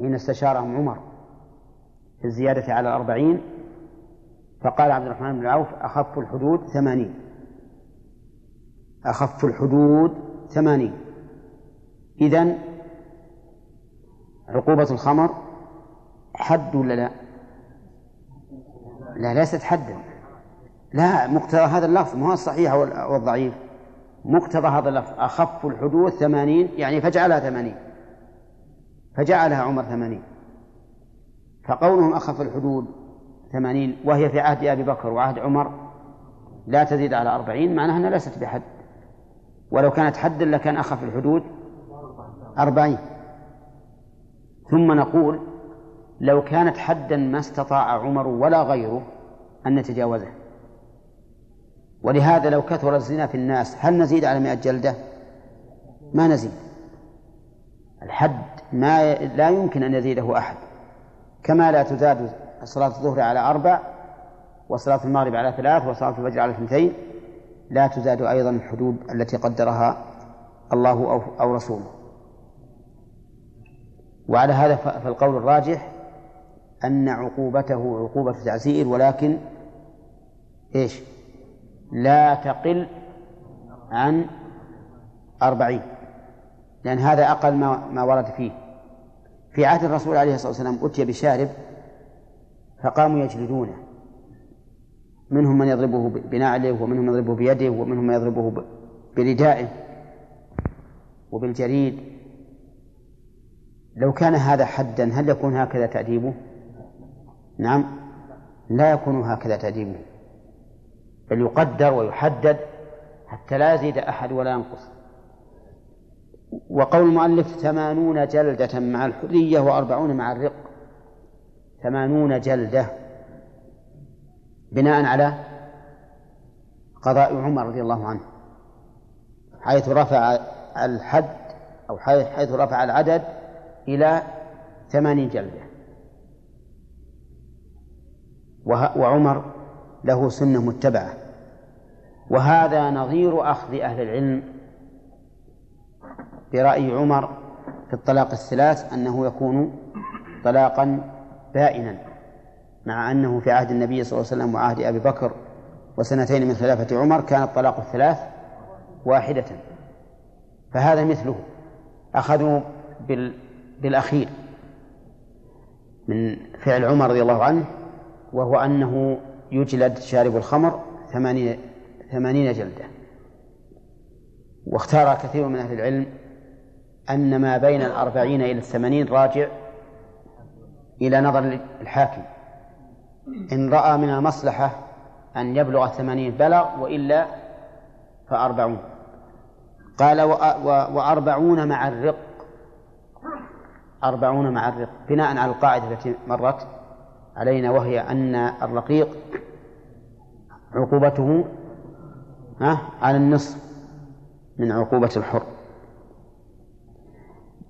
حين استشارهم عمر في الزيادة على الأربعين فقال عبد الرحمن بن عوف أخف الحدود ثمانين. أخف الحدود ثمانين. إذن عقوبة الخمر حد ولا لا؟ لا ليست حدا. لا مقتضى هذا اللفظ ما هو الصحيح والضعيف؟ مقتضى هذا اللفظ. أخف الحدود ثمانين يعني فاجعلها ثمانين. فجعلها عمر ثمانين. فقولهم أخف الحدود ثمانين وهي في عهد أبي بكر وعهد عمر لا تزيد على أربعين معناها أنها ليست بحد. ولو كانت حدا لكان أخف الحدود أربعين. ثم نقول لو كانت حدا ما استطاع عمر ولا غيره أن نتجاوزه. ولهذا لو كثر الزنا في الناس هل نزيد على مئة جلدة؟ ما نزيد. الحد ما لا يمكن أن يزيده أحد. كما لا تزاد صلاة الظهر على أربع وصلاة المغرب على ثلاث وصلاة الفجر على اثنتين لا تزاد أيضا الحدود التي قدرها الله أو, أو رسوله. وعلى هذا فالقول الراجح أن عقوبته عقوبة تعزير ولكن إيش؟ لا تقل عن أربعين. لأن هذا أقل ما, ما ورد فيه. في عهد الرسول عليه الصلاة والسلام أتي بشارب فقاموا يجلدونه. منهم من يضربه بنعله ومنهم من يضربه بيده ومنهم من يضربه بردائه وبالجريد. لو كان هذا حدا هل يكون هكذا تأديبه؟ نعم لا يكون هكذا تأديبه. بل يقدر ويحدد حتى لا يزيد أحد ولا ينقص. وقول المؤلف ثمانون جلدة مع الحرية وأربعون مع الرق. ثمانون جلدة. بناء على قضاء عمر رضي الله عنه. حيث رفع الحد أو حيث رفع العدد إلى ثمانين جلدة. وعمر له سنة متبعة. وهذا نظير أخذ أهل العلم برأي عمر في الطلاق الثلاث أنه يكون طلاقا بائنا مع أنه في عهد النبي صلى الله عليه وسلم وعهد أبي بكر وسنتين من خلافة عمر كان الطلاق الثلاث واحدة. فهذا مثله. أخذوا بال بالأخير من فعل عمر رضي الله عنه وهو أنه يجلد شارب الخمر ثمانين, ثمانين جلدة. واختار كثير من أهل العلم أن ما بين الأربعين إلى الثمانين راجع إلى نظر الحاكم. إن رأى من المصلحة أن يبلغ الثمانين بلغ وإلا فأربعون. قال وأربعون مع الرق. أربعون مع الرق. بناء على القاعدة التي مرت علينا وهي أن الرقيق عقوبته على النصف من عقوبة الحر.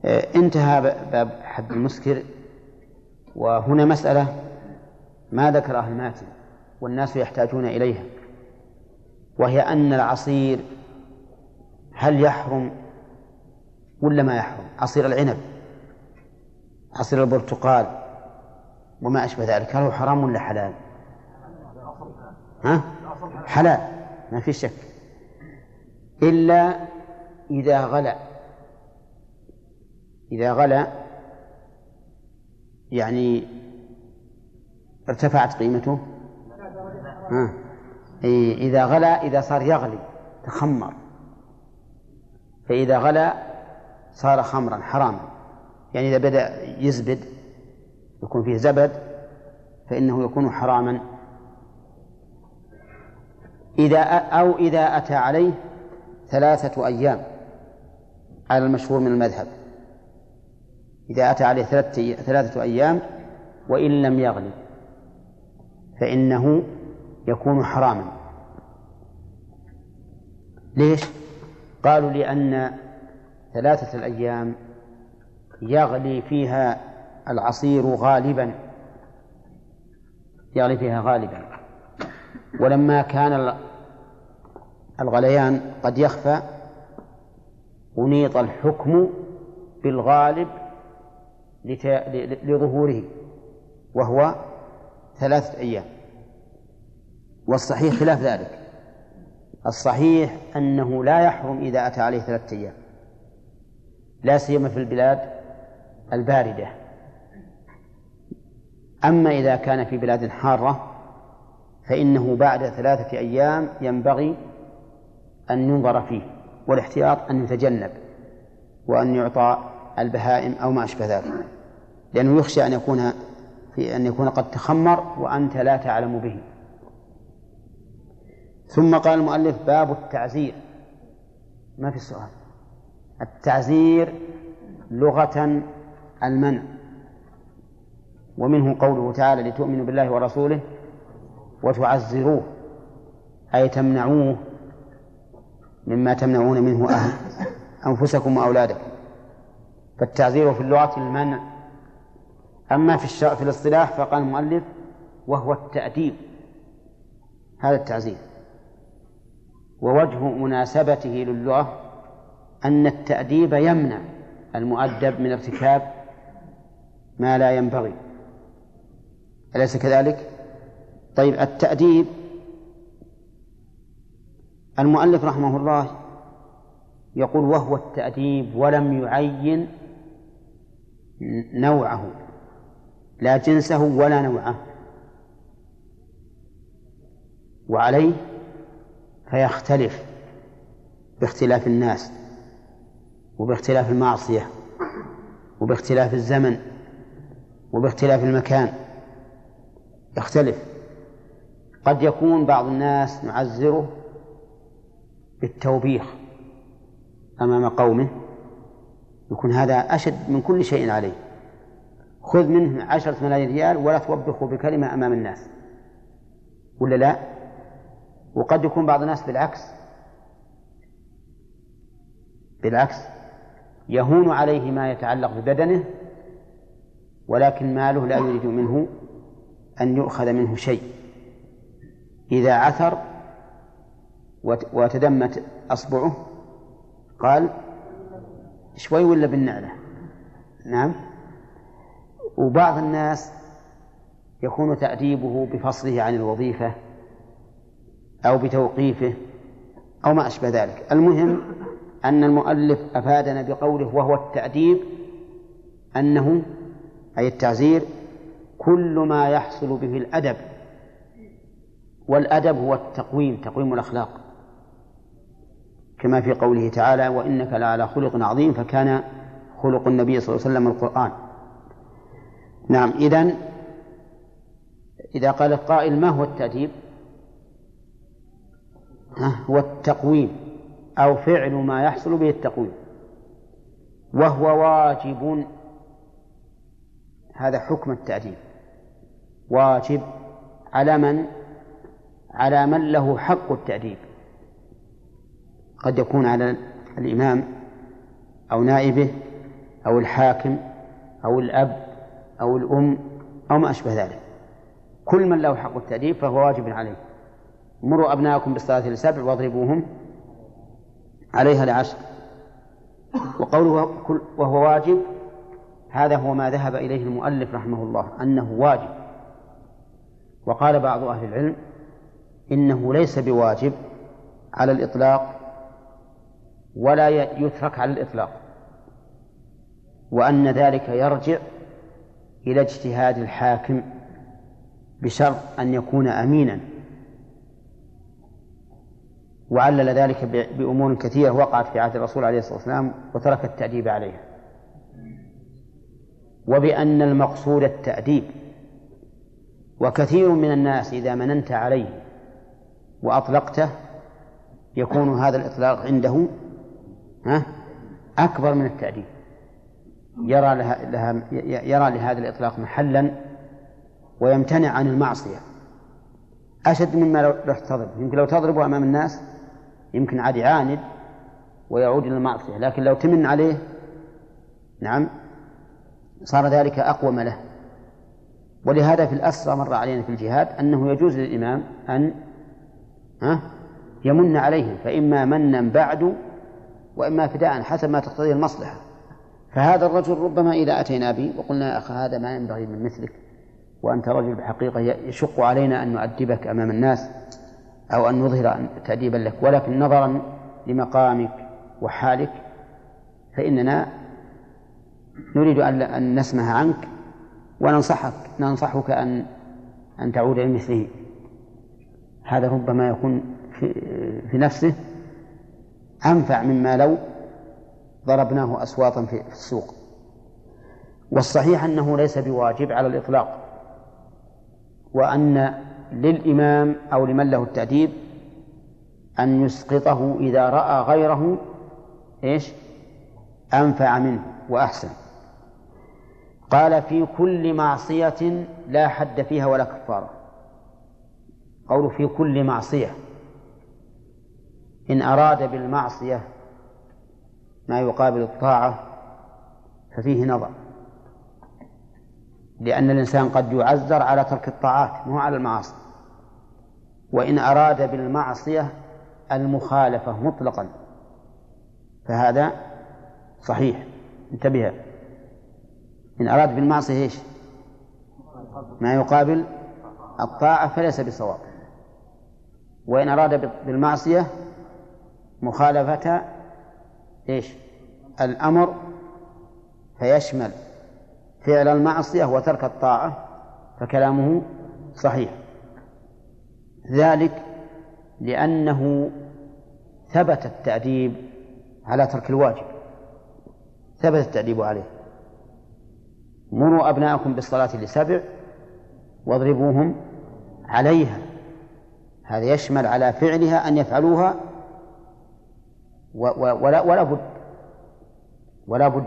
آه، انتهى باب حد المسكر. وهنا مسألة ما ذكرها الماتن والناس يحتاجون إليها وهي أن العصير هل يحرم ولا ما يحرم؟ عصير العنب عصير البرتقال وما أشبه ذلك هل هو حرام ولا حلال؟ ها؟ حلال ما في شك. إلا إذا غلأ إذا غلا يعني ارتفعت قيمته؟ آه. إذا غلا إذا صار يغلي تخمر. فإذا غلا صار خمرا حراما. يعني إذا بدأ يزبد يكون فيه زبد فإنه يكون حراما. إذا أو إذا أتى عليه ثلاثة أيام على المشهور من المذهب. إذا أتى عليه ثلاثة, ثلاثة أيام وإن لم يغلب فإنه يكون حراما ليش؟ قالوا لأن ثلاثة الأيام يغلي فيها العصير غالبا يغلي فيها غالبا ولما كان الغليان قد يخفى أنيط الحكم بالغالب لظهوره وهو ثلاثة أيام. والصحيح خلاف ذلك. الصحيح أنه لا يحرم إذا أتى عليه ثلاثة أيام. لا سيما في البلاد الباردة. أما إذا كان في بلاد حارة فإنه بعد ثلاثة أيام ينبغي أن ينظر فيه والاحتياط أن يتجنب وأن يعطى البهائم أو ما أشبه ذلك. لأنه يخشى أن يكون في أن يكون قد تخمر وأنت لا تعلم به. ثم قال المؤلف باب التعزير. ما في سؤال التعزير لغة المنع. ومنه قوله تعالى لتؤمنوا بالله ورسوله وتعزروه أي تمنعوه مما تمنعون منه أهل أنفسكم وأولادكم. فالتعزير في اللغة المنع. أما في في الاصطلاح فقال المؤلف وهو التأديب. هذا التعزير ووجه مناسبته للغة أن التأديب يمنع المؤدب من ارتكاب ما لا ينبغي. أليس كذلك؟ طيب التأديب المؤلف رحمه الله يقول وهو التأديب ولم يعين نوعه لا جنسه ولا نوعه. وعليه فيختلف باختلاف الناس وباختلاف المعصية وباختلاف الزمن وباختلاف المكان. يختلف. قد يكون بعض الناس نعزره بالتوبيخ أمام قومه يكون هذا أشد من كل شيء عليه. خذ منه عشرة ملايين ريال ولا توبخه بكلمة أمام الناس. ولا لا؟ وقد يكون بعض الناس بالعكس. بالعكس. يهون عليه ما يتعلق ببدنه ولكن ماله لا يريد منه أن يؤخذ منه شيء. إذا عثر وتدمت أصبعه قال شوي ولا بالنعلة؟ نعم. وبعض الناس يكون تأديبه بفصله عن الوظيفة أو بتوقيفه أو ما أشبه ذلك. المهم أن المؤلف أفادنا بقوله وهو التأديب أنه أي التعزير كل ما يحصل به الأدب والأدب هو التقويم تقويم الأخلاق. كما في قوله تعالى وإنك لعلى خلق عظيم فكان خلق النبي صلى الله عليه وسلم القرآن. نعم إذن إذا قال القائل ما هو التأديب؟ هو التقويم أو فعل ما يحصل به التقويم. وهو واجب. هذا حكم التأديب. واجب على من؟ على من له حق التأديب. قد يكون على الإمام أو نائبه أو الحاكم أو الأب أو الأم أو ما أشبه ذلك. كل من له حق التأديب فهو واجب عليه. مروا أبناءكم بالصلاة لسبع واضربوهم عليها لعشر. وقوله وهو واجب هذا هو ما ذهب إليه المؤلف رحمه الله أنه واجب. وقال بعض أهل العلم إنه ليس بواجب على الإطلاق ولا يترك على الإطلاق. وأن ذلك يرجع إلى اجتهاد الحاكم بشرط أن يكون أمينا. وعلل ذلك بأمور كثيرة وقعت في عهد الرسول عليه الصلاة والسلام وترك التأديب عليها. وبأن المقصود التأديب وكثير من الناس إذا مننت عليه وأطلقته يكون هذا الإطلاق عنده ها؟ أكبر من التأديب. يرى لها, لها يرى لهذا الإطلاق محلا ويمتنع عن المعصية. أشد مما لو تضرب. يمكن لو تضربه أمام الناس يمكن عاد يعاند ويعود إلى المعصية. لكن لو تمن عليه نعم صار ذلك أقوم له. ولهذا في الأسرى مر علينا في الجهاد أنه يجوز للإمام أن ها يمن عليهم. فإما منا بعد وإما فداء حسب ما تقتضيه المصلحة. فهذا الرجل ربما إذا أتينا به وقلنا يا أخي هذا ما ينبغي من مثلك وأنت رجل بحقيقة يشق علينا أن نؤدبك أمام الناس أو أن نظهر تأديبا لك. ولكن نظرا لمقامك وحالك فإننا نريد أن نسمع عنك وننصحك ننصحك أن أن تعود لمثله. هذا ربما يكون في, في نفسه أنفع مما لو ضربناه أصواتا في السوق. والصحيح أنه ليس بواجب على الإطلاق وأن للإمام أو لمن له التأديب أن يسقطه إذا رأى غيره إيش؟ أنفع منه وأحسن. قال في كل معصية لا حد فيها ولا كفارة. قول في كل معصية. إن أراد بالمعصية ما يقابل الطاعة ففيه نظر. لأن الإنسان قد يعذر على ترك الطاعات مو على المعاصي. وإن أراد بالمعصية المخالفة مطلقا. فهذا صحيح. انتبه. إن أراد بالمعصية إيش؟ ما يقابل الطاعة فليس بصواب. وإن أراد بالمعصية مخالفة إيش؟ الأمر فيشمل فعل المعصية وترك الطاعة فكلامه صحيح. ذلك لأنه ثبت التأديب على ترك الواجب. ثبت التأديب عليه. مروا أبناءكم بالصلاة لسبع واضربوهم عليها. هذا يشمل على فعلها أن يفعلوها ولا ولا بد. ولا بد.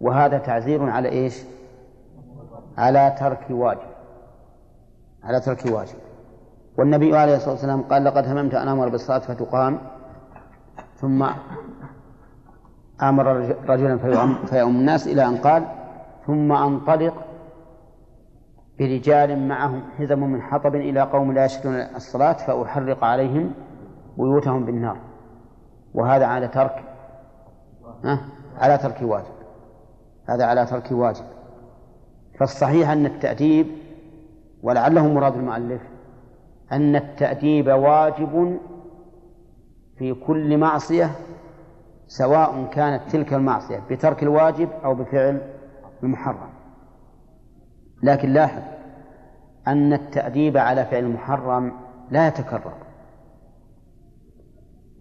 وهذا تعزير على إيش؟ على ترك واجب. على ترك واجب. والنبي عليه الصلاة والسلام قال لقد هممت أن أمر بالصلاة فتقام. ثم أمر رجلا فيؤم الناس إلى أن قال ثم أنطلق برجال معهم حزم من حطب إلى قوم لا يشهدون الصلاة فأحرق عليهم بيوتهم بالنار. وهذا على ترك؟ على ترك واجب. هذا على ترك واجب. فالصحيح أن التأديب ولعله مراد المؤلف أن التأديب واجب في كل معصية سواء كانت تلك المعصية بترك الواجب أو بفعل المحرم. لكن لاحظ أن التأديب على فعل المحرم لا يتكرر.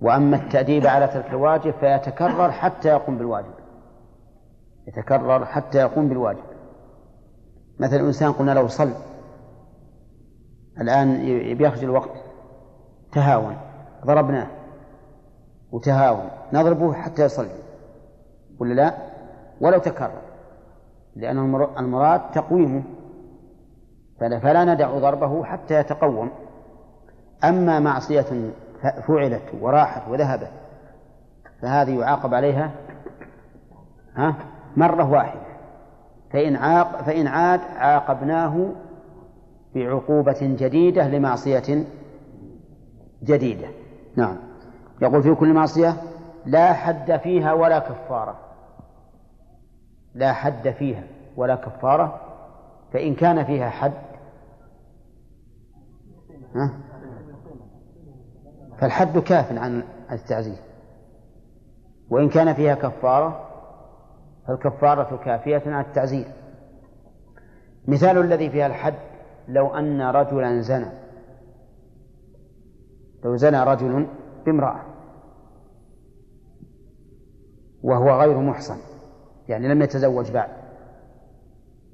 وأما التأديب على ترك الواجب فيتكرر حتى يقوم بالواجب. يتكرر حتى يقوم بالواجب. مثلا إنسان قلنا له صل. الآن بيخرج الوقت. تهاون. ضربناه. وتهاون. نضربه حتى يصلي. ولا لا؟ ولو تكرر. لأن المراد تقويمه. فلا ندع ضربه حتى يتقوم. أما معصية فعلت وراحت وذهبت. فهذه يعاقب عليها ها مرة واحدة. فإن عاق فإن عاد عاقبناه بعقوبة جديدة لمعصية جديدة. نعم. يقول في كل معصية لا حد فيها ولا كفارة. لا حد فيها ولا كفارة. فإن كان فيها حد ها فالحد كاف عن التعزيز. وإن كان فيها كفارة فالكفارة كافية عن التعزير مثال الذي فيها الحد لو أن رجلا زنى. لو زنى رجل بامرأة. وهو غير محصن. يعني لم يتزوج بعد.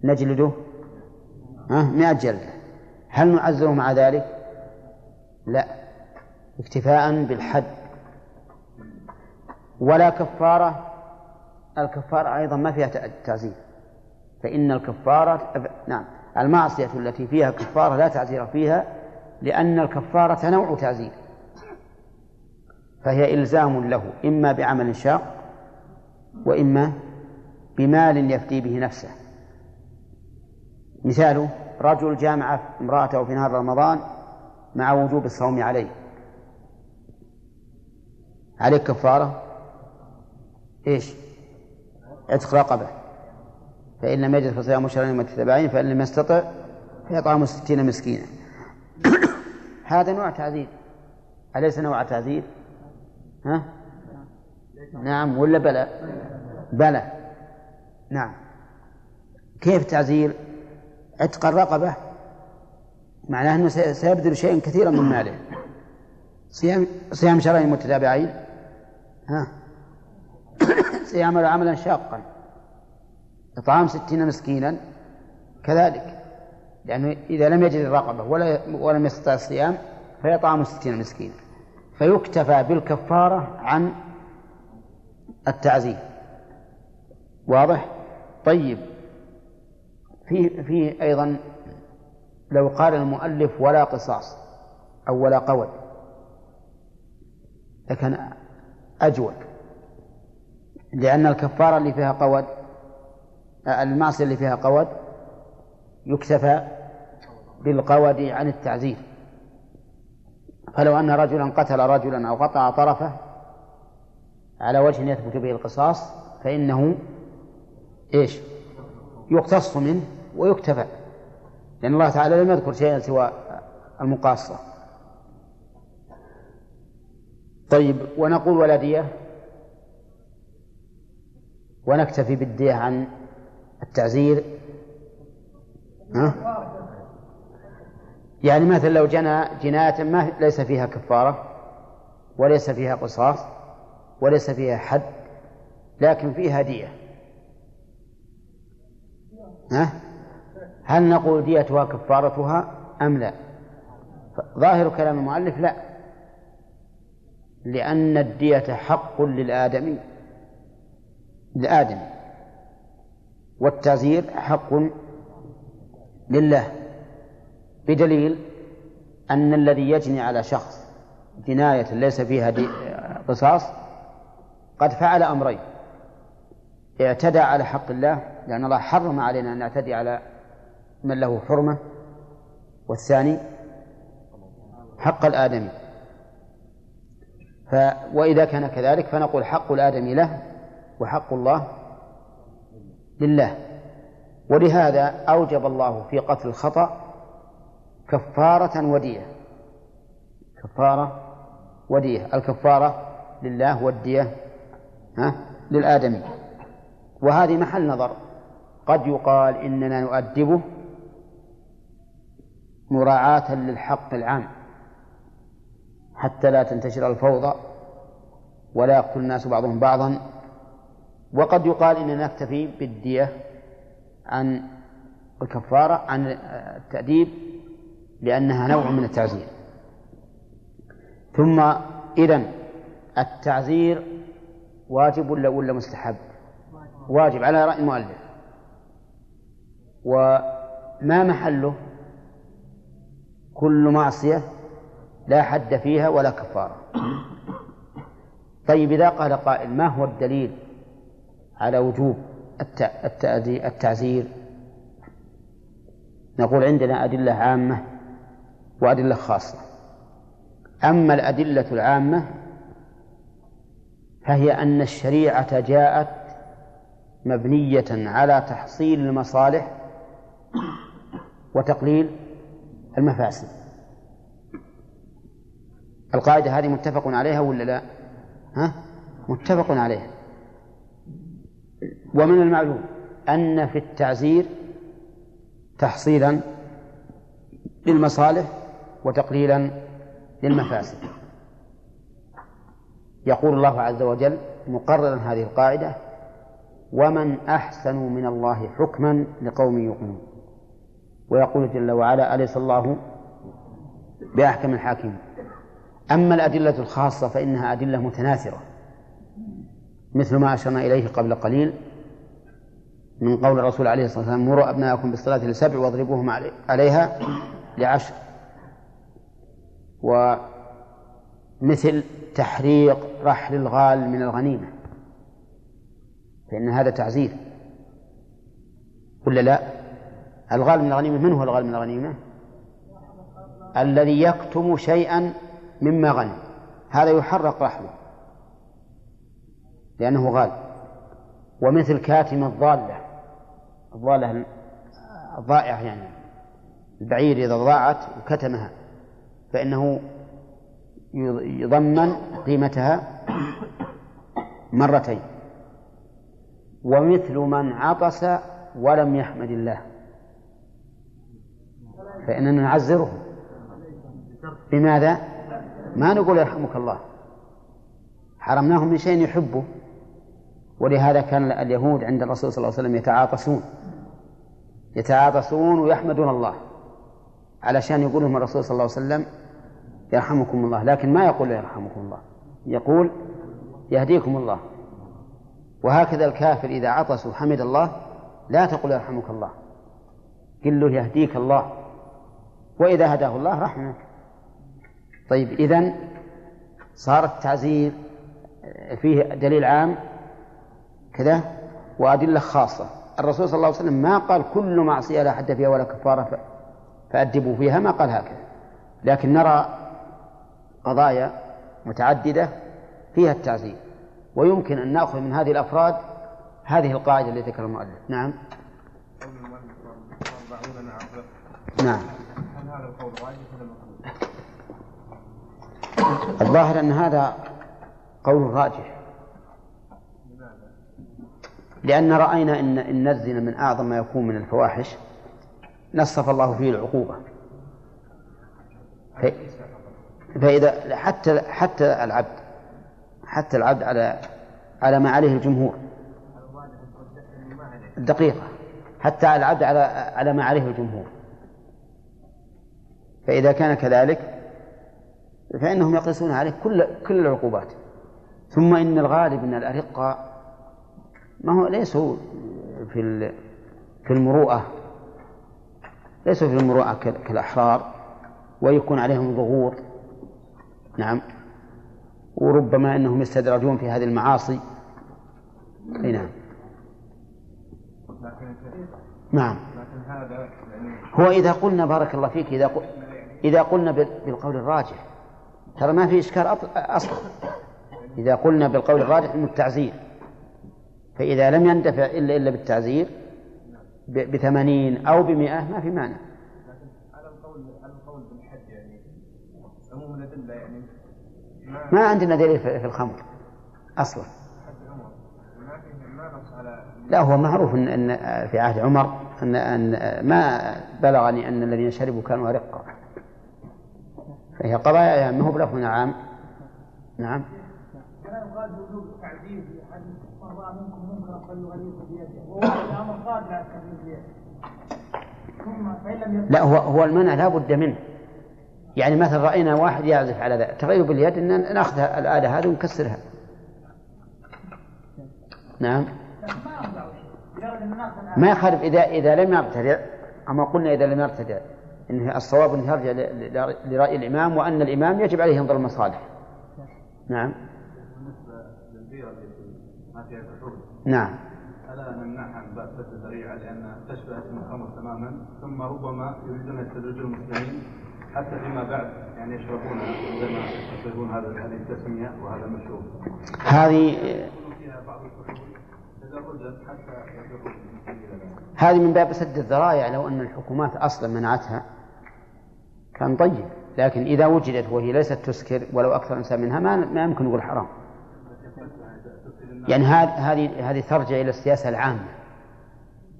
نجلده؟ ها؟ مئة جلدة. هل نعزره مع ذلك؟ لا. اكتفاء بالحد. ولا كفارة الكفارة أيضا ما فيها تعزير. فإن الكفارة نعم المعصية التي فيها كفارة لا تعزير فيها لأن الكفارة نوع تعزير. فهي إلزام له إما بعمل شاق وإما بمال يفتي به نفسه. مثاله رجل جامع امرأته في نهار رمضان مع وجوب الصوم عليه. عليك كفارة؟ إيش؟ عتق رقبة فإن لم يجد فصيام شهرين متتابعين فإن لم يستطع فيطعم ستين مسكينا. هذا نوع تعذيب. أليس نوع تعذيب؟ ها؟ نعم ولا بلى؟ بلى. نعم. كيف تعزير؟ عتق الرقبة معناه أنه سيبذل شيئا كثيرا من ماله صيام صيام شهرين متتابعين. ها. سيعمل عملا شاقا. إطعام ستين مسكينا كذلك. لأنه إذا لم يجد الرقبة ولا ولم يستطع الصيام فيطعم ستين مسكينا. فيكتفى بالكفارة عن التعزير واضح؟ طيب. في في أيضا لو قال المؤلف ولا قصاص أو ولا قول لكان أجود لأن الكفارة اللي فيها قود المعصية اللي فيها قود يكتفى بالقود عن التعزير. فلو أن رجلا قتل رجلا أو قطع طرفه على وجه يثبت به القصاص فإنه إيش؟ يقتص منه ويكتفى لأن الله تعالى لم يذكر شيئا سوى المقاصة. طيب ونقول ولا دية؟ ونكتفي بالدية عن التعزير. ها؟ يعني مثلا لو جنى جناية ما ليس فيها كفارة وليس فيها قصاص وليس فيها حد لكن فيها دية. ها؟ هل نقول ديتها كفارتها أم لا؟ ظاهر كلام المؤلف لا. لأن الدية حق للآدمي لآدم والتعزير حق لله بدليل أن الذي يجني على شخص جناية ليس فيها قصاص قد فعل أمرين اعتدى على حق الله لأن الله حرم علينا أن نعتدي على من له حرمة والثاني حق الآدمي. ف وإذا كان كذلك فنقول حق الآدمي له وحق الله لله. ولهذا أوجب الله في قتل الخطأ كفارة ودية. كفارة ودية. الكفارة لله والدية ها للآدمي. وهذه محل نظر. قد يقال إننا نؤدبه مراعاة للحق العام. حتى لا تنتشر الفوضى ولا يقتل الناس بعضهم بعضا. وقد يقال إننا نكتفي بالدية عن الكفارة عن التأديب لأنها نوع من التعزير. ثم إذن التعزير واجب ولا ولا مستحب؟ واجب على رأي المؤلف. وما محله؟ كل معصية لا حد فيها ولا كفارة. طيب إذا قال قائل ما هو الدليل على وجوب التعزير نقول عندنا أدلة عامة وأدلة خاصة. أما الأدلة العامة فهي أن الشريعة جاءت مبنية على تحصيل المصالح وتقليل المفاسد. القاعدة هذه متفق عليها ولا لا؟ ها؟ متفق عليها ومن المعلوم أن في التعزير تحصيلا للمصالح وتقليلا للمفاسد يقول الله عز وجل مقررا هذه القاعدة ومن أحسن من الله حكما لقوم يوقنون ويقول جل وعلا أليس الله بأحكم الحاكمين أما الأدلة الخاصة فإنها أدلة متناثرة مثل ما أشرنا إليه قبل قليل من قول الرسول عليه الصلاة والسلام مروا أبناءكم بالصلاة لسبع واضربوهم عليها لعشر ومثل تحريق رحل الغال من الغنيمة فإن هذا تعزير ولا لا؟ الغال من الغنيمة من هو الغال من الغنيمة؟ الذي يكتم شيئا مما غنم هذا يحرق رحله لأنه غال. ومثل كاتم الضالة. الضالة الضائعة يعني. البعير إذا ضاعت وكتمها فإنه يضمن قيمتها مرتين. ومثل من عطس ولم يحمد الله. فإننا نعزره بماذا؟ ما نقول يرحمك الله. حرمناهم من شيء يحبه ولهذا كان اليهود عند الرسول صلى الله عليه وسلم يتعاطسون. يتعاطسون ويحمدون الله علشان يقول لهم الرسول صلى الله عليه وسلم يرحمكم الله. لكن ما يقول يرحمكم الله. يقول يهديكم الله. وهكذا الكافر إذا عطس وحمد الله لا تقل يرحمك الله. قل له يهديك الله. وإذا هداه الله رحمك. طيب إذن صار التعزير فيه دليل عام كذا وأدلة خاصة. الرسول صلى الله عليه وسلم ما قال كل معصية لا حد فيها ولا كفارة فأدبوا فيها ما قال هكذا. لكن نرى قضايا متعددة فيها التعزير ويمكن أن نأخذ من هذه الأفراد هذه القاعدة التي ذكر المؤلف. نعم. نعم. هل هذا القول الظاهر أن هذا قول راجح. لأن رأينا إن إن الزنا من أعظم ما يكون من الفواحش نصف الله فيه العقوبة. فإذا حتى حتى العبد حتى العبد على على ما عليه الجمهور. الدقيقة حتى العبد على على ما عليه الجمهور. فإذا كان كذلك فإنهم يقيسون عليه كل كل العقوبات. ثم إن الغالب أن الأرقة ما هو ليسوا في في المروءة ليسوا في المروءة كالأحرار ويكون عليهم ضغوط. نعم. وربما أنهم يستدرجون في هذه المعاصي. أي نعم. نعم. هو إذا قلنا بارك الله فيك إذا إذا قلنا بالقول الراجح ترى ما في إشكال أصلا. إذا قلنا بالقول الراجح أنه التعزير. فإذا لم يندفع إلا إلا بالتعزير بثمانين أو بمئة ما في مانع. على القول على القول بالحد يعني عموم الأدلة يعني ما عندنا دليل في الخمر أصلا. لا هو معروف ان في عهد عمر ان إن ما بلغني أن الذين شربوا كانوا ارقا فهي قضايا يعني ما هو بلفظ عام نعم. كان قال بوجوب التعذيب من راى منكم منكرا فليغيره بيده. وهو الأمر قادر على التغيير بيده. لا هو هو المنع لا بد منه. يعني مثلا رأينا واحد يعزف على ذلك تغير باليد ان ناخذ الآلة هذه ونكسرها. نعم. ما يخالف اذا إذا لم يبتدع أما قلنا إذا لم يبتدع. إن الصواب إنه يرجع لراي الإمام وأن الإمام يجب عليه ينظر المصالح. نعم. نعم. ألا نمنعها من باب سد الذريعة لأنها تشبه اسم الخمر تماما ثم ربما يريدون يستدرجون المسلمين حتى فيما بعد يعني يشربون عندما يشربون هذا هذه التسمية وهذا المشروب. هذه فيها بعض حتى هذه من باب سد الذرائع لو أن الحكومات أصلا منعتها. كان طيب. لكن إذا وجدت وهي ليست تسكر ولو أكثر إنسان منها ما ما يمكن نقول حرام. يعني هذه هذه ترجع إلى السياسة العامة.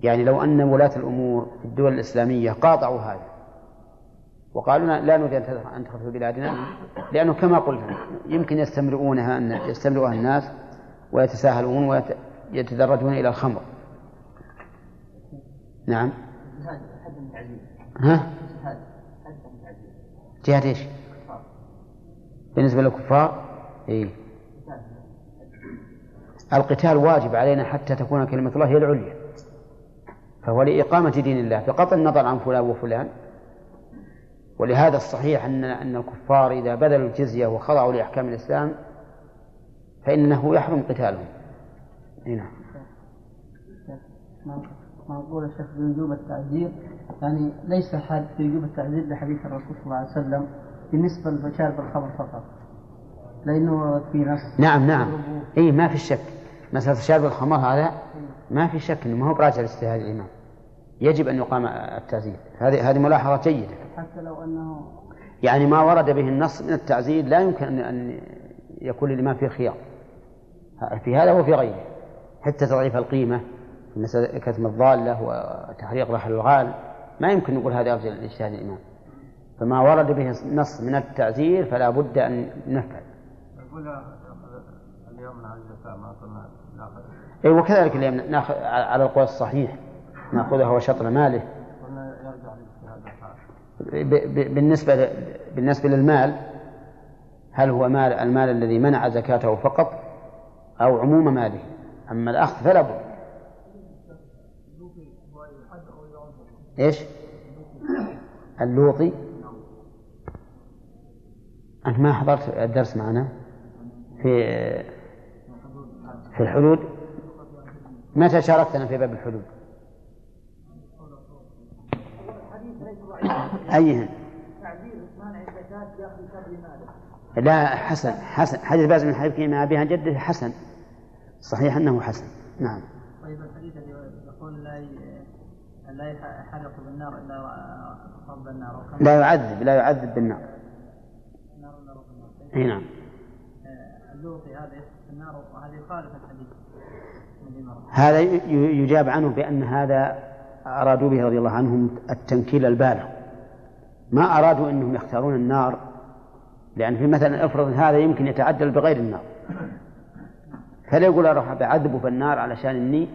يعني لو أن ولاة الأمور في الدول الإسلامية قاطعوا هذا وقالوا لا نريد أن تدخل في بلادنا لأنه كما قلت يمكن يستمرئونها أن يستمرئها الناس ويتساهلون ويتدرجون إلى الخمر. نعم. ها؟ جهاد إيش؟ بالنسبة للكفار؟ إيه. القتال واجب علينا حتى تكون كلمة الله هي العليا. فهو لإقامة دين الله بقطع النظر عن فلان وفلان. ولهذا الصحيح أن أن الكفار إذا بذلوا الجزية وخضعوا لأحكام الإسلام فإنه يحرم قتالهم. نعم. ما نقول الشيخ بوجوب التعذير يعني ليس حد في وجوب التعذير بحديث الرسول صلى الله عليه وسلم بالنسبة لشارب الخمر فقط. لأنه في نص نعم نعم. أي ما في شك. مسألة شارب الخمر هذا ما في شك أنه ما هو براجع لاجتهاد الإمام. يجب أن يقام التعزير هذه هذه ملاحظة جيدة. حتى لو أنه يعني ما ورد به النص من التعزير لا يمكن أن يكون للإمام فيه خيار. في هذا وفي غيره. حتى تضعيف القيمة. مثل كتم الضالة وتحريق رحل الغال ما يمكن نقول هذا أرجع لاجتهاد الإمام. فما ورد به نص من التعزير فلا بد أن نفعل. اليوم ما قلنا نأخذ. اي وكذلك اليوم نأخذ على القول الصحيح نأخذها وشطر ماله. بالنسبة بالنسبة للمال هل هو مال المال الذي منع زكاته فقط أو عموم ماله؟ أما الأخذ فلا بد. إيش؟ اللوطي. أنت ما حضرت الدرس معنا؟ في في الحدود؟ متى شاركتنا في باب الحدود؟ أيهن؟ لا حسن حسن. حديث باز من حديث ما بها جده حسن. صحيح أنه حسن. نعم. طيب الحديث الذي يقول لا لا يحرق بالنار إلا رب النار. لا يعذب لا يعذب بالنار. إي نعم. آه، اللوطي هذا في النار وهذا يخالف الحديث. هذا يجاب عنه بأن هذا أرادوا به رضي الله عنهم التنكيل البالغ. ما أرادوا أنهم يختارون النار لأن في مثلا افرض هذا يمكن يتعدل بغير النار. فلا يقول أروح بعذبه في النار علشان إني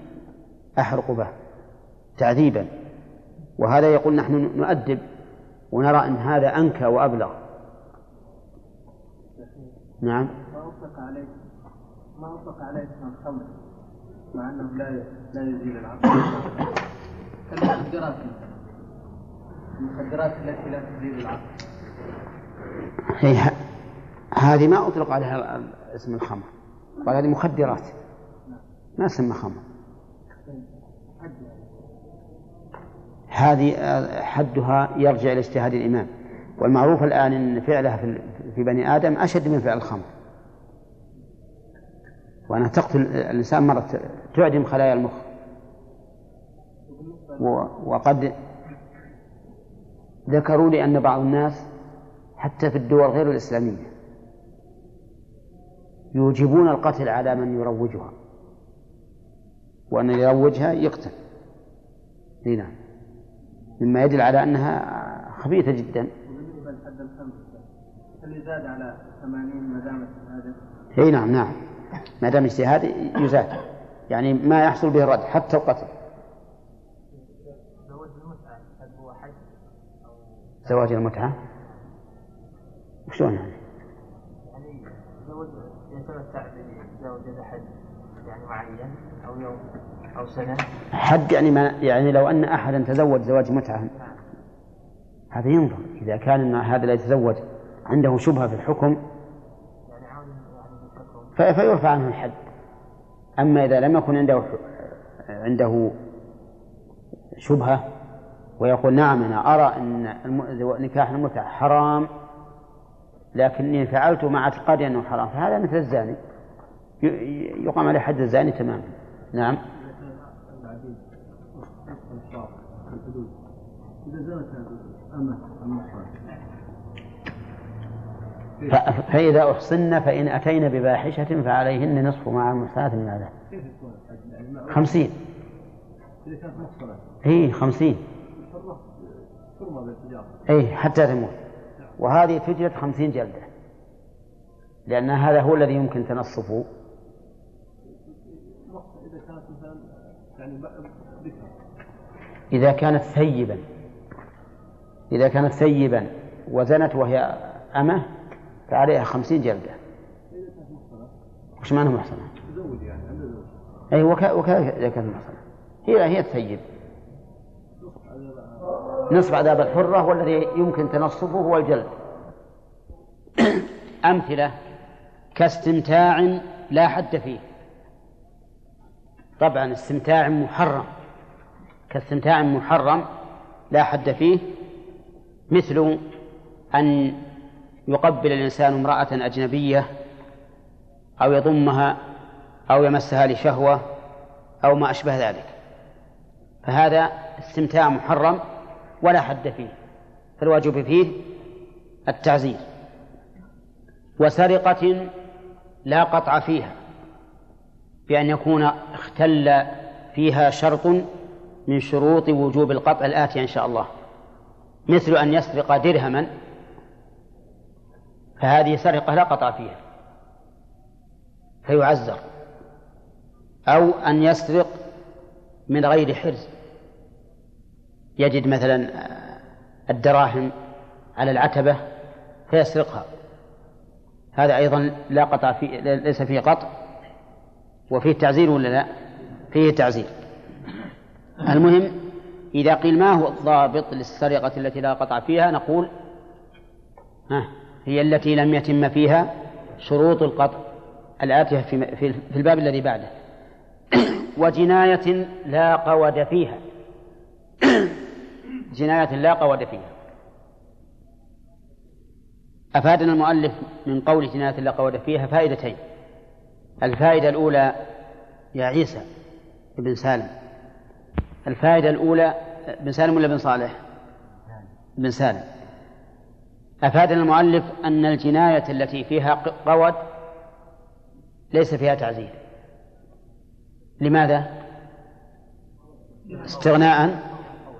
أحرق به تعذيبا. وهذا يقول نحن نؤدب ونرى أن هذا أنكى وأبلغ. نعم. ما أطلق عليه ما أطلق عليه اسم الخمر مع أنه لا لا يزيل العقل. كالمخدرات. المخدرات التي لا تزيل العقل. هي هذه ما أطلق عليها اسم الخمر قال هذه مخدرات. ما سمى خمر هذه حدها يرجع إلى اجتهاد الإمام. والمعروف الآن أن فعلها في بني آدم أشد من فعل الخمر. وأنها تقتل الإنسان مرة تعدم خلايا المخ. وقد ذكروا لي أن بعض الناس حتى في الدول غير الإسلامية يوجبون القتل على من يروجها وأن يروجها يقتل. نعم. مما يدل على أنها خبيثة جدا. وبالنسبة لحد الخمس هل يزاد على ثمانين ما دام اجتهادا؟ إي نعم نعم. ما دام اجتهاد يزاد. يعني ما يحصل به الرد حتى القتل. زواج المتعة؟ هل هو حج زواج المتعة شلون يعني؟ يعني يتمتع بزوجة حج يعني معين أو يوم. أو سنة؟ حد يعني ما يعني لو أن أحدا تزوج زواج متعة هذا ينظر. إذا كان هذا لا يتزوج عنده شبهة في الحكم يعني فيرفع عنه الحد. أما إذا لم يكن عنده عنده شبهة ويقول نعم أنا أرى أن نكاح المتعة حرام لكني فعلت مع اعتقادي أنه حرام فهذا مثل الزاني. يقام عليه حد الزاني تماما. نعم. فإذا أحصن فإن أتين بفاحشة فعليهن نصف مع المحصنات من العذاب خمسين. إي خمسين. إي حتى تموت. وهذه تجلد خمسين جلدة. لأن هذا هو الذي يمكن تنصفه. إذا كانت إذا كانت ثيبا. وزنت وهي أمة فعليها خمسين جلدة. وش معنى محصنة؟ أي وكذلك إذا كانت محصنة هي هي الثيب. نصف عذاب الحرة والذي يمكن تنصفه هو الجلد. أمثلة كاستمتاع لا حد فيه. طبعا استمتاع محرم. كاستمتاع محرم لا حد فيه مثل أن يقبل الإنسان امرأة أجنبية أو يضمها أو يمسها لشهوة أو ما أشبه ذلك. فهذا استمتاع محرم ولا حد فيه فالواجب فيه التعزير. وسرقة لا قطع فيها بأن يكون اختل فيها شرط من شروط وجوب القطع الآتية إن شاء الله. مثل أن يسرق درهما فهذه سرقة لا قطع فيها فيعزر. أو أن يسرق من غير حرز. يجد مثلا الدراهم على العتبة فيسرقها. هذا أيضا لا قطع فيه ليس فيه قطع وفيه تعزير ولا لا؟ فيه تعزير. المهم إذا قيل ما هو الضابط للسرقة التي لا قطع فيها نقول ها هي التي لم يتم فيها شروط القطع الآتية في, في الباب الذي بعده. وجناية لا قود فيها. جناية لا قود فيها. أفادنا المؤلف من قول جناية لا قود فيها فائدتين. الفائدة الأولى يا عيسى بن سالم. الفائدة الأولى بن سالم ولا بن صالح؟ بن سالم. أفادنا المؤلف أن الجناية التي فيها قود ليس فيها تعزير. لماذا؟ استغناء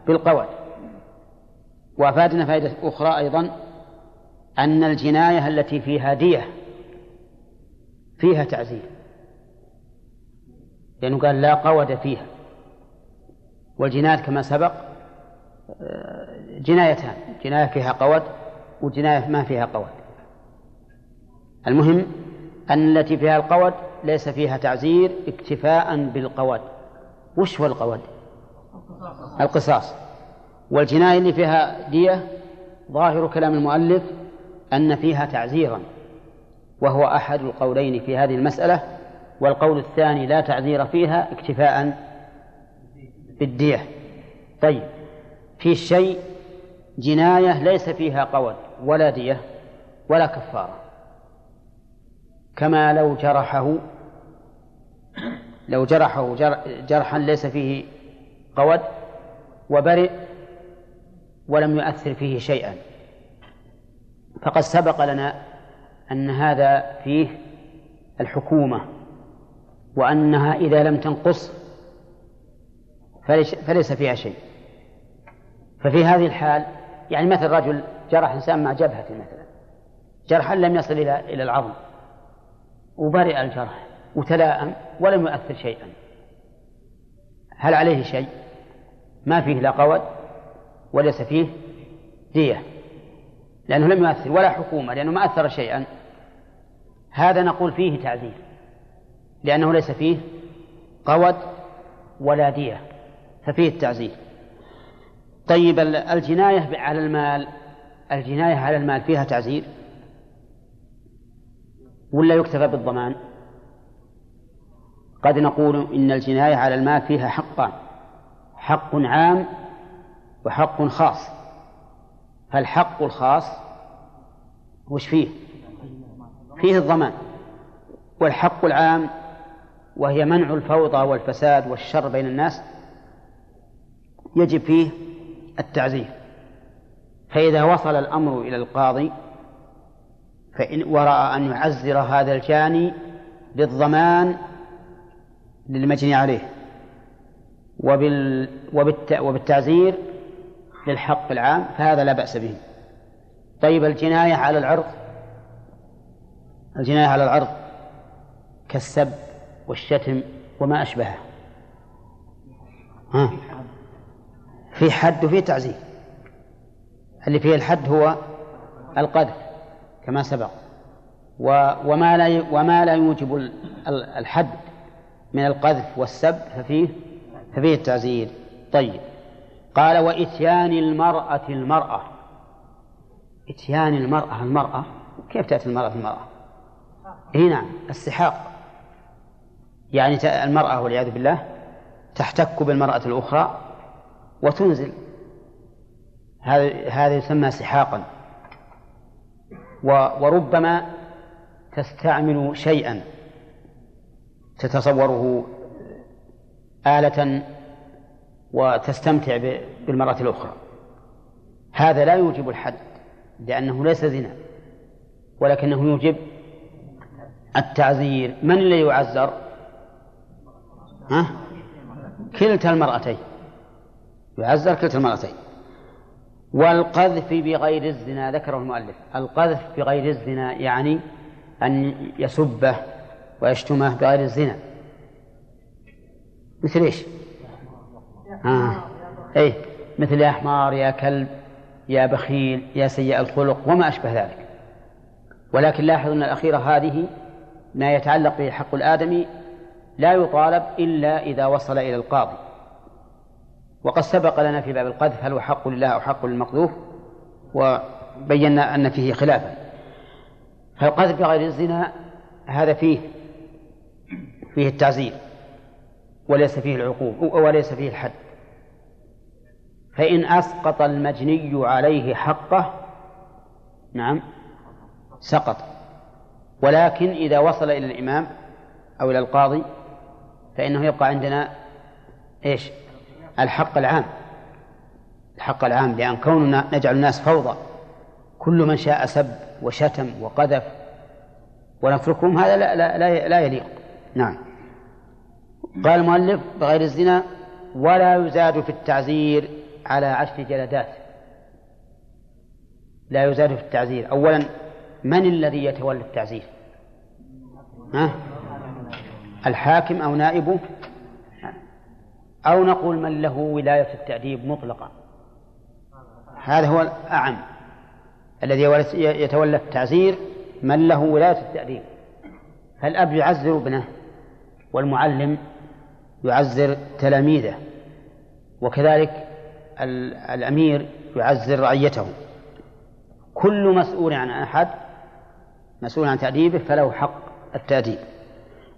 بالقود وأفادنا فائدة أخرى أيضا أن الجناية التي فيها دية فيها تعزير. لأنه قال لا قود فيها. والجناية كما سبق جنايتان جناية فيها قود وجناية ما فيها قود المهم أن التي فيها القود ليس فيها تعزير اكتفاء بالقود وش هو القود القصاص. والجناية اللي فيها دية ظاهر كلام المؤلف أن فيها تعزيرا وهو أحد القولين في هذه المسألة والقول الثاني لا تعذير فيها اكتفاء بالدية. طيب في شيء جناية ليس فيها قول ولا دية ولا كفارة. كما لو جرحه لو جرحه جرحا ليس فيه قود وبرئ ولم يؤثر فيه شيئا. فقد سبق لنا أن هذا فيه الحكومة وأنها إذا لم تنقص فليس فيها شيء. ففي هذه الحال يعني مثل رجل جرح إنسان مع جبهة مثلا. جرحا لم يصل إلى إلى العظم. وبرئ الجرح وتلاءم ولم يؤثر شيئا. هل عليه شيء؟ ما فيه لا قود وليس فيه دية. لأنه لم يؤثر ولا حكومة لأنه ما أثر شيئا. هذا نقول فيه تعزير لأنه ليس فيه قود ولا دية. ففيه التعزير طيب الجناية على المال الجناية على المال فيها تعزير ولا يكتفى بالضمان؟ قد نقول إن الجناية على المال فيها حقان حق عام وحق خاص. فالحق الخاص وش فيه؟ فيه الضمان. والحق العام وهي منع الفوضى والفساد والشر بين الناس يجب فيه التعزير فإذا وصل الأمر إلى القاضي فإن ورأى أن يعزر هذا الجاني بالضمان للمجني عليه وبال وبالتعزير للحق العام فهذا لا بأس به. طيب الجناية على العرض؟ الجناية على العرض كالسب والشتم وما أشبهه. ها؟ في حد وفي تعزير اللي فيه الحد هو القذف كما سبق. وما لا وما لا يوجب الحد من القذف والسب ففيه ففيه التعزير. طيب. قال وإتيان المرأة المرأة. إتيان المرأة المرأة. كيف تأتي المرأة المرأة؟ إيه نعم السحاق. يعني المرأة والعياذ بالله تحتك بالمرأة الأخرى. وتنزل. هذا يسمى سحاقا. وربما تستعمل شيئا تتصوره آلة وتستمتع بالمرة الأخرى. هذا لا يوجب الحد لأنه ليس زنا ولكنه يوجب التعزير. من الذي يعزر؟ ها؟ كلتا المرأتين. يعزر كلتا المرأتين والقذف بغير الزنا ذكره المؤلف. القذف بغير الزنا يعني أن يسبه ويشتمه بغير الزنا. مثل إيش؟ آه. اي مثل يا حمار يا كلب يا بخيل يا سيء الخلق وما أشبه ذلك. ولكن لاحظ أن الأخيرة هذه ما يتعلق به حق الآدمي لا يطالب إلا إذا وصل إلى القاضي. وقد سبق لنا في باب القذف هل هو حق لله أو حق للمقذوف وبينا أن فيه خلافا. فالقذف بغير الزنا هذا فيه فيه التعزير وليس فيه العقوب وليس فيه الحد. فإن أسقط المجني عليه حقه نعم سقط. ولكن إذا وصل إلى الإمام أو إلى القاضي فإنه يبقى عندنا إيش؟ الحق العام. الحق العام لأن كوننا نجعل الناس فوضى. كل من شاء سب وشتم وقذف ونتركهم هذا لا, لا, لا, لا يليق. نعم. قال المؤلف بغير الزنا ولا يزاد في التعزير على عشر جلدات. لا يزاد في التعزير. أولا من الذي يتولى التعزير؟ ها؟ الحاكم أو نائبه؟ أو نقول من له ولاية التأديب مطلقة. هذا هو الأعم الذي يتولى التعزير من له ولاية التأديب. فالأب يعزر ابنه والمعلم يعزر تلاميذه وكذلك الأمير يعزر رعيته. كل مسؤول عن أحد مسؤول عن تأديبه فله حق التأديب.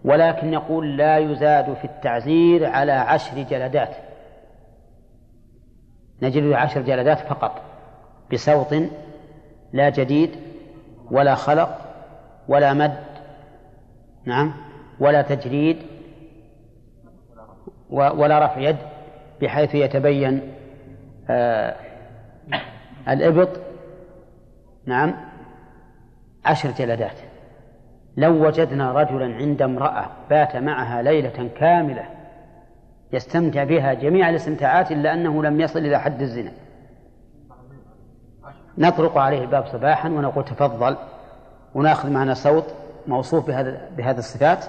ولكن يقول لا يزاد في التعزير على عشر جلدات. نجد عشر جلدات فقط بصوت لا جديد ولا خلق ولا مد نعم ولا تجريد ولا رفع يد بحيث يتبين آه الإبط نعم عشر جلدات. لو وجدنا رجلا عند امرأة بات معها ليلة كاملة يستمتع بها جميع الاستمتاعات إلا أنه لم يصل إلى حد الزنا. نطرق عليه الباب صباحا ونقول تفضل ونأخذ معنا صوت موصوف بهذا بهذه الصفات.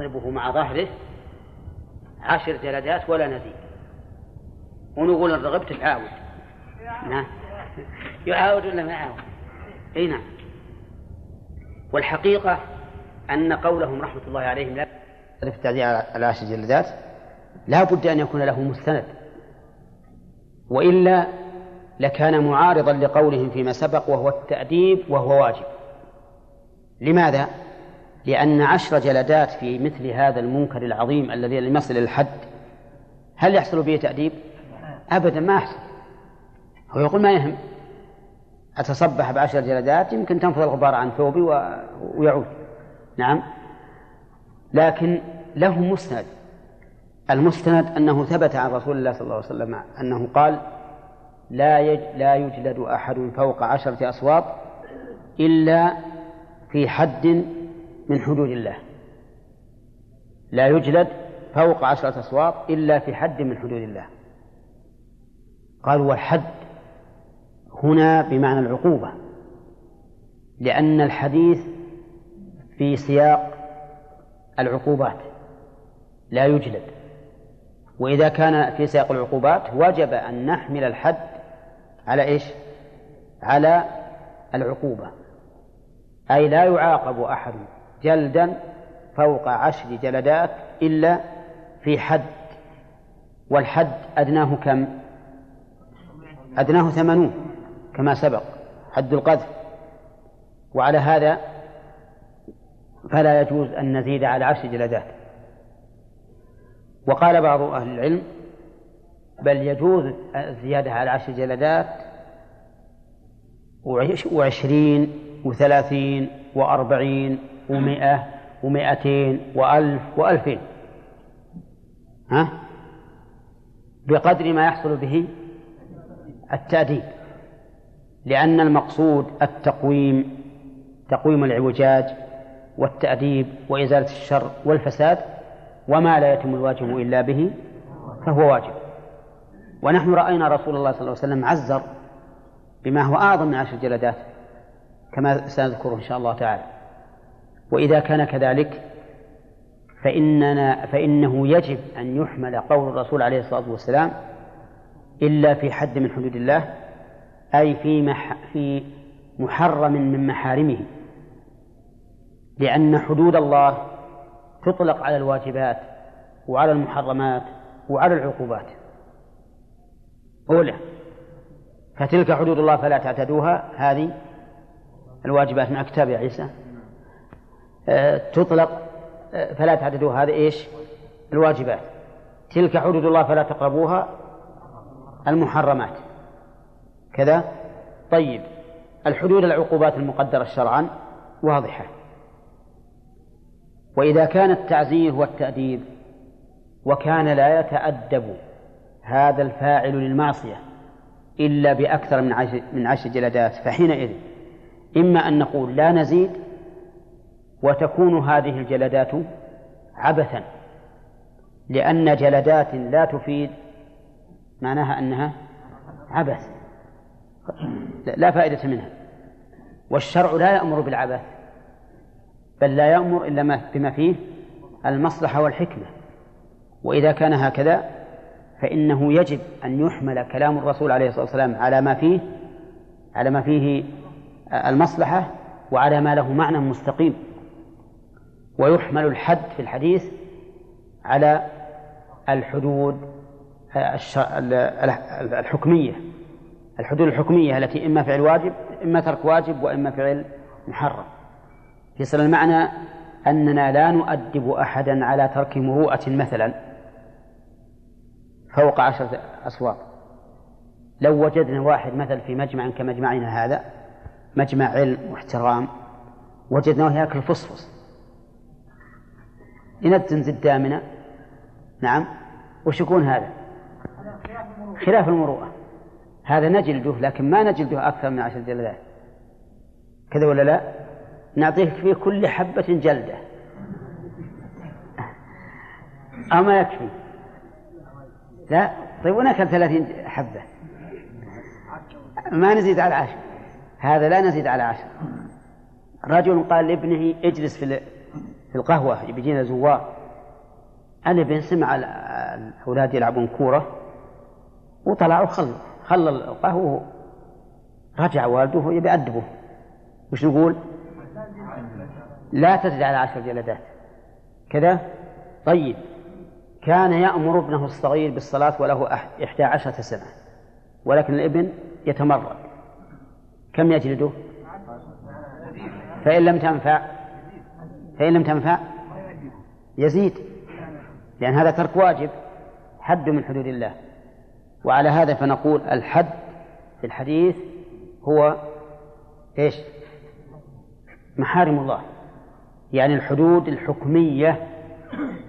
نضربه مع ظهره. عشر جلدات ولا نزيد ونقول إن رغبت تعاود. نعم. يعاود ولا ما يعاود؟ إي نعم. والحقيقة أن قولهم رحمة الله عليهم لا في التعديل على عشر جلدات لا بد أن يكون له مستند. وإلا لكان معارضا لقولهم فيما سبق وهو التأديب وهو واجب. لماذا؟ لأن عشر جلدات في مثل هذا المنكر العظيم الذي لم يصل إلى الحد هل يحصل به تأديب؟ أبدا ما يحصل. هو يقول ما يهم. أتصبح بعشر جلدات يمكن تنفض الغبار عن ثوبي ويعود. نعم. لكن له مستند المستند أنه ثبت عن رسول الله صلى الله عليه وسلم أنه قال لا يج لا يجلد أحد فوق عشرة أصوات إلا في حد من حدود الله. لا يجلد فوق عشرة أصوات إلا في حد من حدود الله. قال والحد هنا بمعنى العقوبة لأن الحديث في سياق العقوبات لا يجلد وإذا كان في سياق العقوبات وجب أن نحمل الحد على إيش؟ على العقوبة أي لا يعاقب أحد جلدا فوق عشر جلدات إلا في حد والحد أدناه كم؟ أدناه ثمانون. كما سبق حد القذف. وعلى هذا فلا يجوز أن نزيد على عشر جلدات. وقال بعض أهل العلم بل يجوز الزيادة على عشر جلدات وعشرين وثلاثين وأربعين ومائة ومائتين وألف وألفين. ها؟ بقدر ما يحصل به التأديب لأن المقصود التقويم تقويم العوجاج والتأديب وإزالة الشر والفساد وما لا يتم الواجب إلا به فهو واجب. ونحن رأينا رسول الله صلى الله عليه وسلم عزر بما هو أعظم من عشر جلدات كما سنذكره إن شاء الله تعالى. وإذا كان كذلك فإننا فإنه يجب أن يحمل قول الرسول عليه الصلاة والسلام إلا في حد من حدود الله أي في مح في محرم من محارمه لأن حدود الله تطلق على الواجبات وعلى المحرمات وعلى العقوبات. أولى فتلك حدود الله فلا تعتدوها. هذه الواجبات مع كتاب يا عيسى. أه تطلق أه فلا تعتدوها. هذه إيش؟ الواجبات. تلك حدود الله فلا تقربوها. المحرمات. كذا. طيب الحدود العقوبات المقدرة شرعا واضحة. وإذا كان التعزير والتأديب وكان لا يتأدب هذا الفاعل للمعصية إلا بأكثر من عشر, من عشر جلدات فحينئذ إما أن نقول لا نزيد وتكون هذه الجلدات عبثا لأن جلدات لا تفيد معناها أنها عبث. لا فائدة منها. والشرع لا يأمر بالعبث بل لا يأمر إلا ما بما فيه المصلحة والحكمة. وإذا كان هكذا فإنه يجب أن يحمل كلام الرسول عليه الصلاة والسلام على ما فيه على ما فيه المصلحة وعلى ما له معنى مستقيم. ويحمل الحد في الحديث على الحدود الحكمية. الحدود الحكمية التي إما فعل واجب إما ترك واجب وإما فعل محرم. يصل المعنى أننا لا نؤدب أحدا على ترك مروءة مثلا فوق عشرة أسواق لو وجدنا واحد مثل في مجمع كمجمعنا هذا مجمع علم واحترام وجدناه يأكل فصفص. ينتن زدامنا نعم. وش يكون هذا؟ خلاف المروءة. هذا نجلده لكن ما نجلده أكثر من عشر جلدات. كذا ولا لا؟ نعطيه في كل حبة جلدة. أو ما يكفي. لا؟ طيب ونأكل ثلاثين حبة. ما نزيد على عشر. هذا لا نزيد على عشر. رجل قال لابنه اجلس في في القهوة بيجينا زوار. الابن سمع الأولاد يلعبون كورة وطلع وخل خلى القهوة رجع والده يبي يأدبه. وش نقول؟ لا تزد على عشر جلدات. كذا؟ طيب. كان يأمر ابنه الصغير بالصلاة وله إحدى عشرة سنة. ولكن الابن يتمرد. كم يجلده؟ فإن لم تنفع. فإن لم تنفع؟ يزيد. لأن هذا ترك واجب. حد من حدود الله. وعلى هذا فنقول الحد في الحديث هو إيش؟ محارم الله. يعني الحدود الحكمية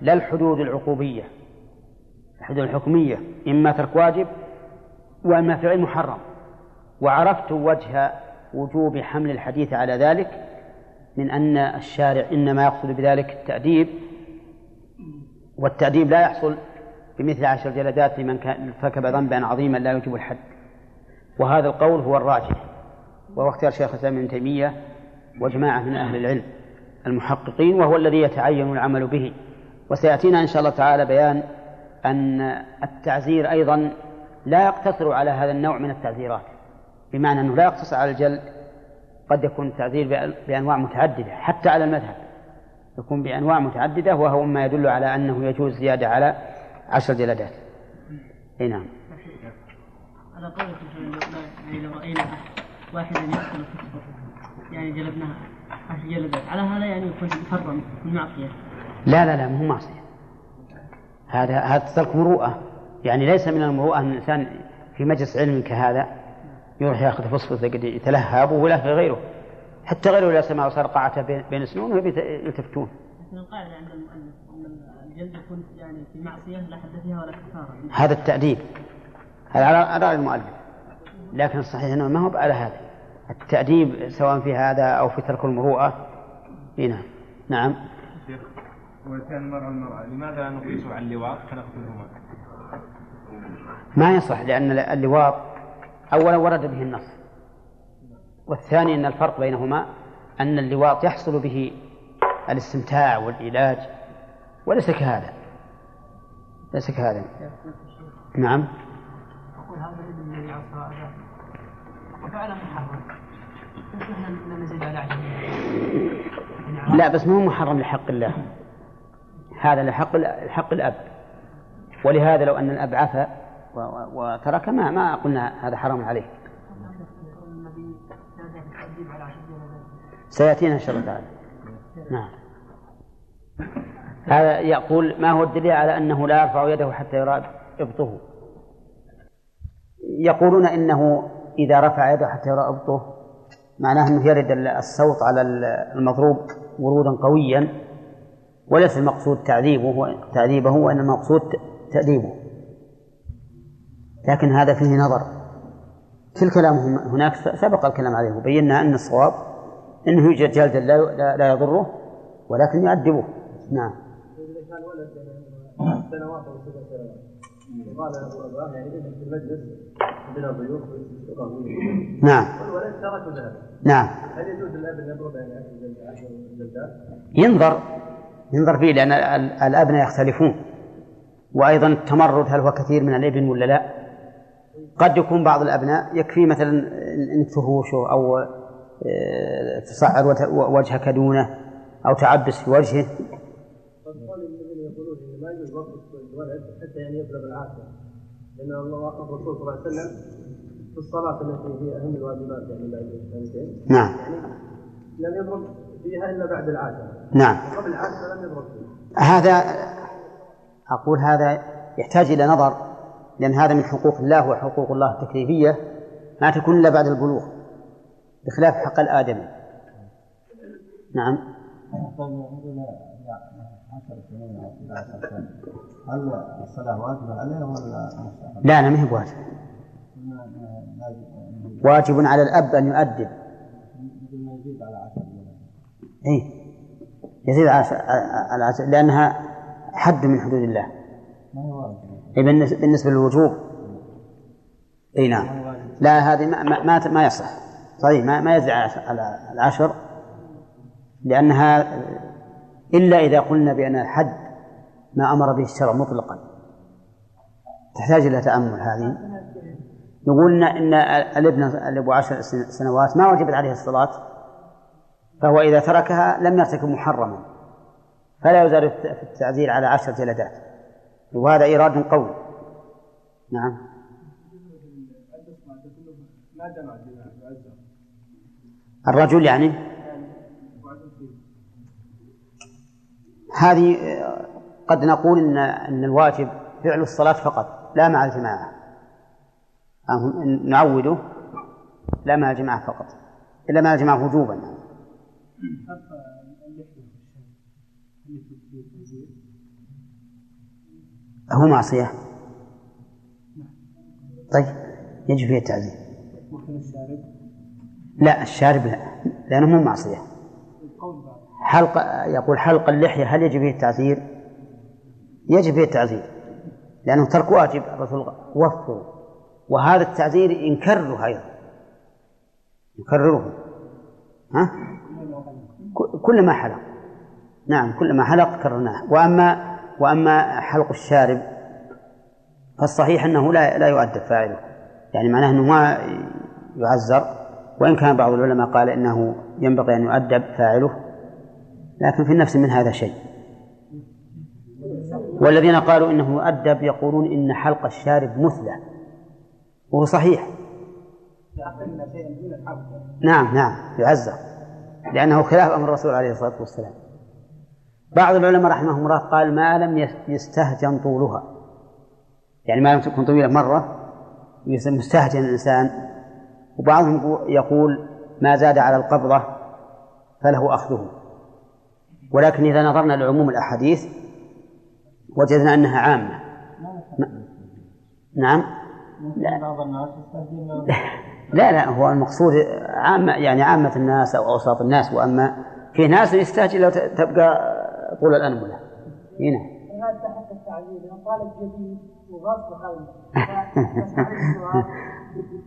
لا الحدود العقوبية. الحدود الحكمية إما ترك واجب وإما فعل محرم. وعرفت وجه وجوب حمل الحديث على ذلك من أن الشارع إنما يقصد بذلك التأديب والتأديب لا يحصل بمثل عشر جلدات لمن ارتكب ذنبا عظيما لا يجب الحد. وهذا القول هو الراجح وهو اختيار شيخ الإسلام ابن تيمية وجماعة من أهل العلم المحققين وهو الذي يتعين العمل به. وسيأتينا إن شاء الله تعالى بيان أن التعزير أيضا لا يقتصر على هذا النوع من التعزيرات بمعنى أنه لا يقتصر على الجلد قد يكون التعزير بأنواع متعددة حتى على المذهب. يكون بأنواع متعددة وهو ما يدل على أنه يجوز زيادة على عشر جلدات أي نعم. على قولك يعني لو رأينا واحدا يقتل يعني جلبناها عشر جلدات على هذا يعني يكون محرم من معصية. لا لا لا مو معصية. هذا هذا ترك مروءة. يعني ليس من المروءة أن الإنسان في مجلس علم كهذا يروح يأخذ فصفص يتلهب ولا في غيره. حتى غيره إذا سمع صرقعة بين سنونه يلتفتون. لكن القاعدة عند المؤلف الجلد يكون يعني في معصية لا حد فيها ولا كفارة. هذا التأديب. هذا على رأي المؤلف. لكن الصحيح أنه ما هو على هذا. التأديب سواء في هذا أو في ترك المروءة. هنا نعم. شيخ وكان المرأة المرأة. لماذا لا نقيس على اللواط؟ كنقتلهما؟ ما يصح لأن اللواط أولا ورد به النص. والثاني أن الفرق بينهما أن اللواط يحصل به الاستمتاع والعلاج. وليس كهذا. ليس كهذا. نعم. أقول هذا الذي يعصى هذا. وفعلا محرم. إحنا لا بس مو محرم لحق الله. هذا لحق حق الأب. ولهذا لو أن الأب عفى وترك ما ما قلنا هذا حرام عليه. سيأتينا إن شاء الله تعالى. نعم. هذا يقول ما هو الدليل على أنه لا يرفع يده حتى يرى إبطه؟ يقولون إنه إذا رفع يده حتى يرى إبطه معناه أنه يرد الصوت على المضروب ورودا قويا وليس المقصود تعذيبه تعذيبه وإنما المقصود تأديبه. لكن هذا فيه نظر. في الكلام هناك سبق الكلام عليه وبينا أن الصواب أنه يوجد جلدا لا يضره ولكن يؤدبه. نعم. كان ولد يعني سنوات أو سبع سنوات. قال له أباه يعني اذهب في المجلس عندنا ضيوف يقهوون نعم. والولد ترك وذهب نعم. هل يجوز للأب أن يضرب يعني؟ ينظر. ينظر فيه لأن ال- الأبناء يختلفون. وأيضا التمرد هل هو كثير من الإبن ولا لا؟ قد يكون بعض الأبناء يكفي مثلا أنك تهوشه أو آه، تصعر وجهك دونه أو تعبس في وجهه قد قال الذين يقولون ان ما يجوز وقف الولد حتى يعني يبلغ العاشر لأن الله الرسول صلى الله عليه وسلم في الصلاة التي هي أهم الواجبات يعني بعد السنتين نعم. يعني لم يضرب فيها إلا بعد العاشر. نعم. قبل العاشر لم يضرب فيها. هذا أقول هذا يحتاج إلى نظر لأن هذا من حقوق الله وحقوق الله التكليفية ما تكون إلا بعد البلوغ بخلاف حق الآدمي. نعم. هل الصلاة واجبة عليه ولا لا لا ما هي بواجب واجب على الأب أن يؤدب. يزيد على عشر إيه. يزيد على على عشر لأنها حد من حدود الله. ما هو واجب إيه بالنسبة بالنسبة للوجوب. إي نعم. لا هذه ما ما ما, يصح. صحيح ما ما يزيد على على العشر لأنها إلا إذا قلنا بأن الحد ما أمر به الشرع مطلقا. تحتاج إلى تأمل هذه. يقول إن الابن أبو عشر سن- سنوات ما وجبت عليه الصلاة فهو إذا تركها لم يرتكب محرما فلا يزال في التعزير على عشر جلدات وهذا إيراد قوي. نعم. الرجل يعني؟ هذه آه، قد نقول إن إن الواجب فعل الصلاة فقط لا مع الجماعة. نعوده لا مع الجماعة فقط إلا مع الجماعة وجوبا. هو معصية. طيب يجب فيه التعزير لا الشارب لا لأنه مو معصية. حلق يقول حلق اللحية هل يجب فيه التعزير؟ يجب فيه التعزير لأنه ترك واجب الرسول وفره وهذا التعزير ينكرره أيضا. يكرره ها؟ كل ما حلق. نعم كل ما حلق كررناه. وأما وأما حلق الشارب فالصحيح أنه لا لا يؤدب فاعله. يعني معناه أنه ما يعزر وإن كان بعض العلماء قال إنه ينبغي أن يؤدب فاعله. لكن في النفس من هذا شيء. والذين قالوا إنه يؤدب يقولون إن حلق الشارب مثلى وهو صحيح. نعم نعم يعزر. لأنه خلاف أمر الرسول عليه الصلاة والسلام. بعض العلماء رحمهم الله قال ما لم يستهجن طولها. يعني ما لم تكن طويلة مرة مستهجن الإنسان. وبعضهم يقول ما زاد على القبضة فله أخذه. ولكن إذا نظرنا لعموم الأحاديث وجدنا أنها عامة. نعم. يستهزئون لا لا هو المقصود عامة يعني عامة الناس أو أوساط الناس وأما في ناس يستهجن لو تبقى طول الأنملة هنا هذا تحت وغصب خلنا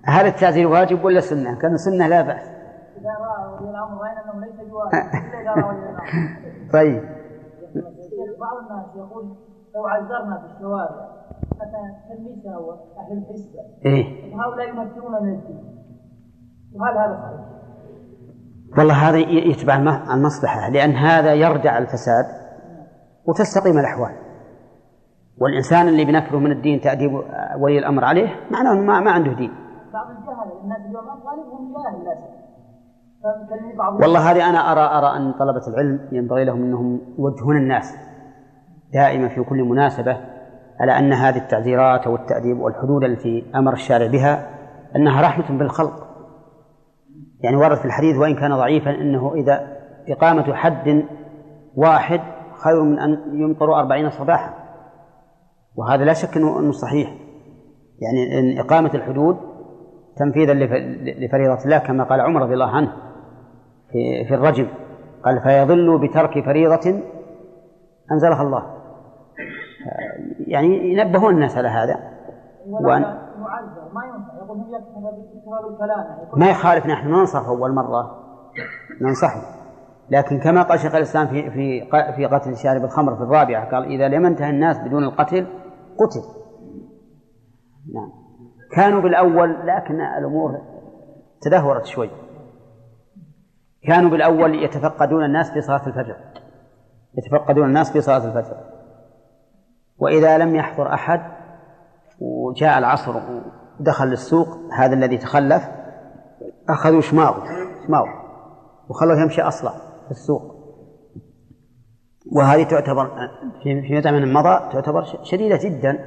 هل التعزير واجب ولا سنة؟ كان سنة لا بأس. إذا رأى ولي الأمر رأينا أنه ليس بواجب إلا إذا رأى ولي الأمر. طيب. بعض الناس يقول لو عذرنا في الشوارع مثلا تلميذ هو أهل الحسبة. إيه. هؤلاء يمثلون من الدين. وهل هذا صحيح؟ والله هذا يتبع الم- المصلحة لأن هذا يردع الفساد وتستقيم الأحوال. والإنسان اللي بنكره من الدين تأديب ولي الأمر عليه معناه ما, ما عنده دين. بعض الجهل الناس اليوم غالبهم جاهل لا شك فكلمة بعض والله هذه أنا أرى أرى أن طلبة العلم ينبغي لهم أنهم يوجهون الناس دائما في كل مناسبة على أن هذه التعذيرات أو التأديب والحدود التي أمر الشارع بها أنها رحمة بالخلق. يعني ورد في الحديث وإن كان ضعيفا أنه إذا إقامة حد واحد خير من أن يمطر أربعين صباحا. وهذا لا شك أنه صحيح. يعني أن إقامة الحدود تنفيذا لف- لفريضة الله كما قال عمر رضي الله عنه. في في الرجم قال فيضل بترك فريضة أنزلها الله. يعني ينبهون الناس على هذا. وأن ما يخالف نحن. ننصح أول مرة. ننصحه. لكن كما قال شيخ الإسلام في في في قتل شارب الخمر في الرابعة قال إذا لم ينتهي الناس بدون القتل قتل. نعم. كانوا بالأول لكن الأمور تدهورت شوي. كانوا بالأول يتفقدون الناس في صلاة الفجر. يتفقدون الناس في صلاة الفجر. وإذا لم يحضر أحد وجاء العصر ودخل السوق هذا الذي تخلف أخذوا شماغه شماغه وخلوه يمشي أصلا في السوق. وهذه تعتبر في في زمن مضى تعتبر شديدة جدا.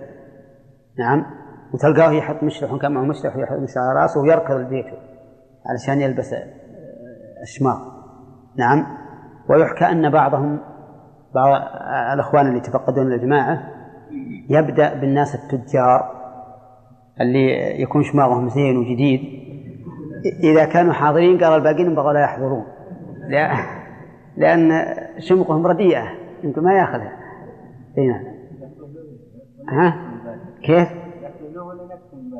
نعم. وتلقاه يحط مشلح كان معه مشلح ويحط مشلح على رأسه ويركض البيت علشان يلبس الشماغ. نعم. ويحكى أن بعضهم بعض الأخوان اللي يتفقدون الجماعة يبدأ بالناس التجار اللي يكون شماغهم زين وجديد. إذا كانوا حاضرين قال الباقيين بغوا لا يحضرون. لأن شمقهم رديئة. يمكن ما يأخذها. هنا ها؟ كيف؟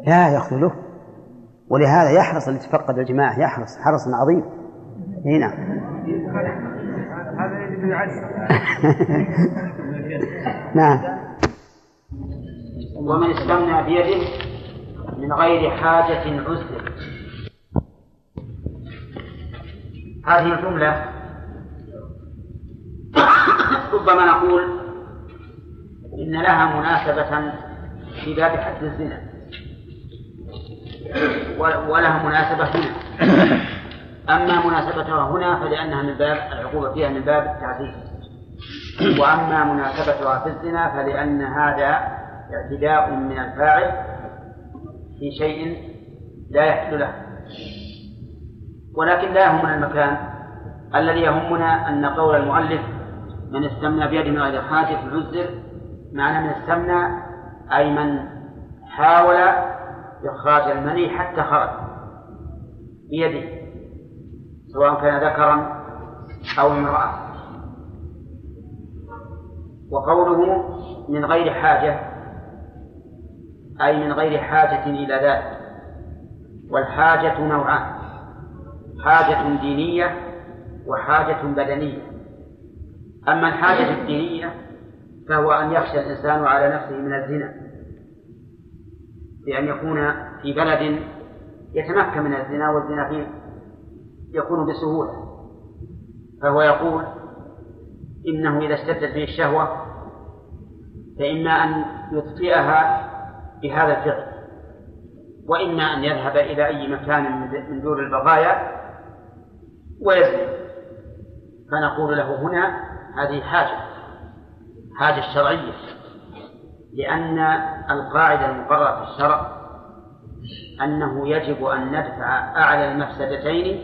لا يأخذ ولهذا يحرص اللي يتفقد الجماعة يحرص حرص عظيم. هنا هذا اللي يعز نعم. ومن استمنى بيده من غير حاجة عسر هذه الجملة ربما نقول إن لها مناسبة في باب حد الزنا. ولها مناسبة هنا. أما مناسبتها هنا فلأنها من باب العقوبة فيها من باب التعزيز. وأما مناسبتها في الزنا فلأن هذا اعتداء من الفاعل في شيء لا يحل له. ولكن لا يهمنا المكان. الذي يهمنا أن قول المؤلف من استمنى بيده من غير حاجة عذر معنى من استمنى أي من حاول إخراج المني حتى خرج بيده. سواء كان ذكرا أو امرأة. وقوله من غير حاجة أي من غير حاجة إلى ذلك. والحاجة نوعان حاجة دينية وحاجة بدنية. أما الحاجة الدينية فهو أن يخشى الإنسان على نفسه من الزنا بأن يكون في بلد يتمكن من الزنا والزنا فيه. يكون بسهولة. فهو يقول إنه إذا اشتدت به الشهوة فإما أن يطفئها بهذا الفعل وإما أن يذهب إلى أي مكان من- دور البقايا ويزني. فنقول له هنا هذه حاجة حاجة شرعية لأن القاعدة المقررة في الشرع أنه يجب أن ندفع أعلى المفسدتين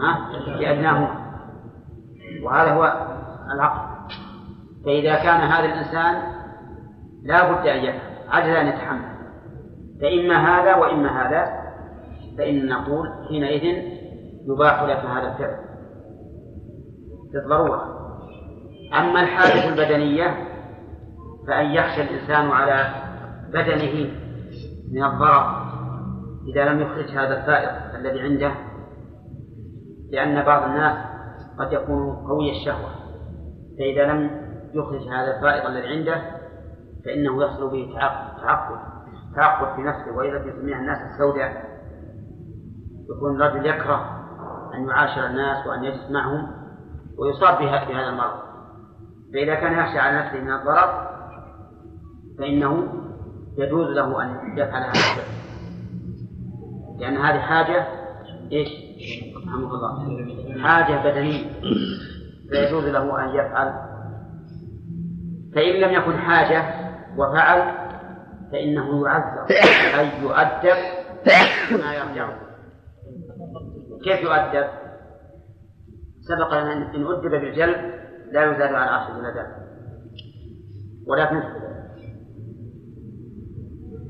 ها، لأدناهما. وهذا هو العقل. فإذا كان هذا الإنسان لا بد أن يفعل عجز أن يتحمل. فإما هذا وإما هذا فإن نقول حينئذ يباح لك هذا الفعل. بالضرورة أما الحاجة البدنية فأن يخشى الإنسان على بدنه من الضرر إذا لم يخرج هذا الفائض الذي عنده لأن بعض الناس قد يكون قوي الشهوة فإذا لم يخرج هذا الفائض الذي عنده فإنه يحصل به تعقد تعقد في نفسه وإذا يسميها الناس السوداء يكون الرجل يكره أن يعاشر الناس وأن يجلس معهم ويصاب بهذا المرض فإذا كان يخشى على نفسه من الضرر فإنه يجوز له أن يفعل هذا لأن هذه حاجة إيش؟ حاجة بدنية. فيجوز له أن يفعل. فإن لم يكن حاجة وفعل فإنه يعذر. أي يؤدب ما يرجع. كيف يؤدب؟ سبق لنا إن أدب بالجلد لا يزاد على عشر جلدات ولكن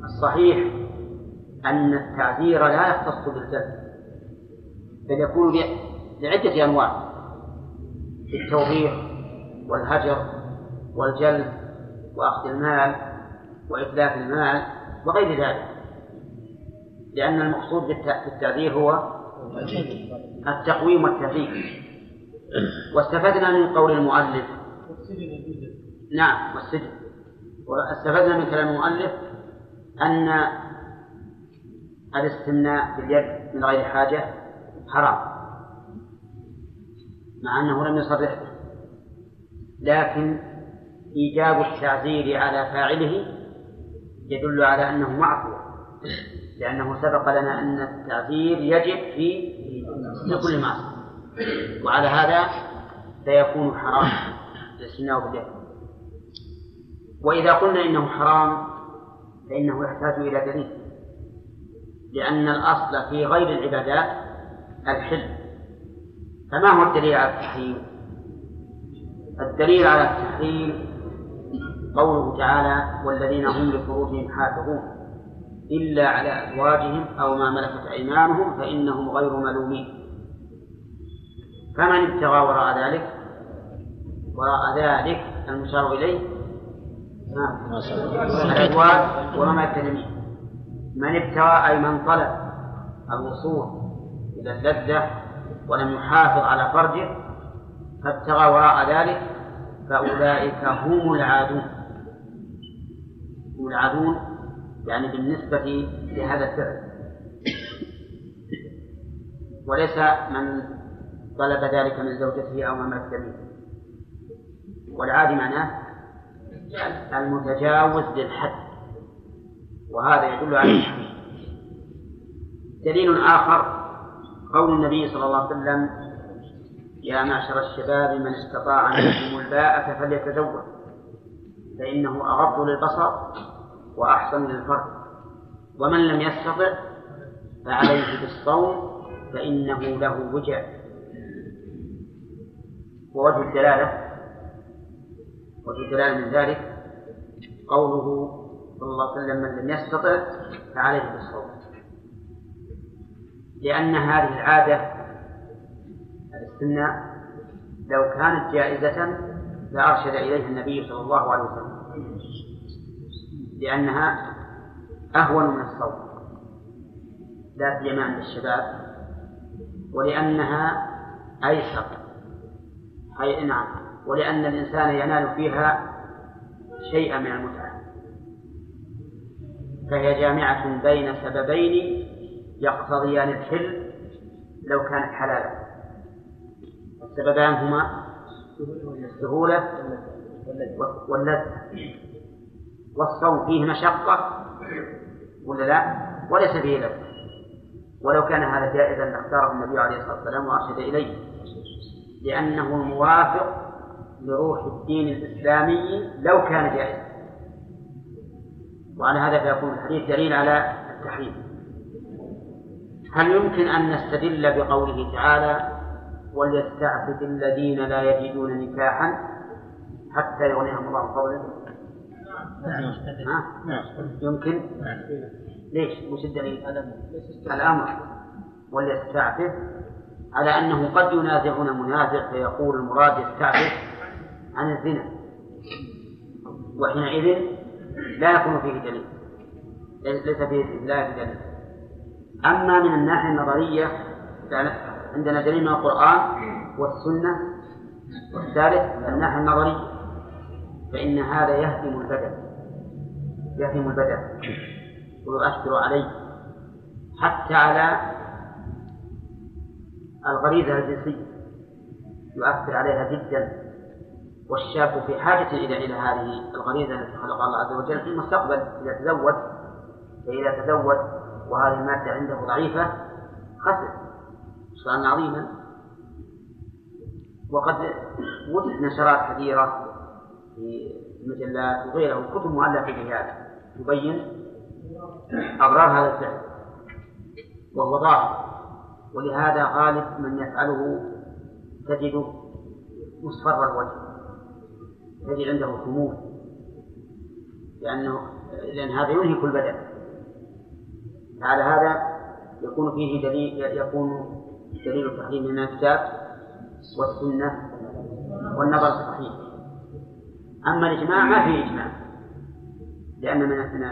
الصحيح أن التعذير لا يختص بالجلد بل يكون لعدة أنواع. التوبيخ والهجر والجلد وأخذ المال وإتلاف المال وغير ذلك. لأن المقصود بالتعذير هو التقويم والتهذيب. واستفدنا من قول المؤلف. نعم والسجن. واستفدنا من كلام المؤلف أن الاستمناء باليد من غير حاجة حرام. مع أنه لم يصرح. به لكن إيجاب التعزير على فاعله يدل على أنه معفو لأنه سبق لنا أن التعزير يجب في كل معصية وعلى هذا فيكون حرام. الاستثناء باليد وإذا قلنا إنه حرام فإنه يحتاج إلى دليل. لأن الأصل في غير العبادات الحل. فما هو الدليل على التحريم؟ الدليل على التحريم قوله تعالى والذين هم لفروجهم حافظون إلا على أزواجهم أو ما ملكت أيمانهم فإنهم غير ملومين. فمن ابتغى وراء ذلك؟ وراء ذلك المشار إليه الأزواج وما يتلمين من ابتغى أي من طلب الوصول إلى اللذة ولم يحافظ على فرجه فابتغى وراء ذلك فأولئك هم العادون. هم العادون يعني بالنسبة لهذا الفعل. وليس من طلب ذلك من زوجته أو من ملك والعادي معناه المتجاوز للحد وهذا يدل على التحريم دليل آخر قول النبي صلى الله عليه وسلم يا معشر الشباب من استطاع منكم الباءة فليتزوج فإنه أغض للبصر وأحسن للفرد ومن لم يستطع فعليه بالصوم فإنه له وجع. ووجه الدلالة وجه الدلالة من ذلك قوله صلى الله عليه وسلم من لم يستطع فعليه بالصوم. لأن هذه العادة الاستمناء لو كانت جائزة لأرشد إليها النبي صلى الله عليه وسلم لأنها أهون من الصوم لا سيما عند الشباب ولأنها أيسر. أي نعم ولأن الإنسان ينال فيها شيئا من المتعة فهي جامعة بين سببين يقتضيان الحل لو كانت حلالا. السببان هما السهولة واللذة. والصوم فيه مشقة ولا لا؟ وليس فيه لذة ولو كان هذا جائزا لاختاره النبي عليه الصلاة والسلام وأرشد إليه. لأنه الموافق لروح الدين الإسلامي لو كان جائزا. وعلى هذا فيكون الحديث دليل على التحريم. هل يمكن أن نستدل بقوله تعالى وليستعفف الذين لا يجدون نكاحا حتى يغنيهم الله فضله ها؟ يمكن؟ ليش؟ وش الدليل؟ الأمر. وليستعفف. على أنه قد ينازعون منازع فيقول المراد يستعفف عن الزنا. وحينئذ لا يكون فيه دليل. ليس فيه لا فيه دليل. أما من الناحية النظرية عندنا دليل من القرآن والسنة والثالث الناحية النظرية فإن هذا يهدم البدن يهدم البدن ويؤثر عليه حتى على الغريزة الجنسية يؤثر عليها جدا. والشاب في حاجة إلى إلى هذه الغريزة التي خلقها الله عز وجل في المستقبل إذا تزوج فإذا تزوج وهذه المادة عنده ضعيفة خسر. خسرانا عظيما. وقد وجد نشرات كثيرة في المجلات وغيرها وكتب مؤلفة في هذا تبين أضرار هذا الفعل. وهو ضار ولهذا غالب من يفعله تجده مصفر الوجه تجد عنده خمول لأنه لأن هذا ينهك البدن. على هذا يكون فيه دليل يكون دليل التحريم من الكتاب والسنة والنظر الصحيح. أما الإجماع ما فيه إجماع لأن من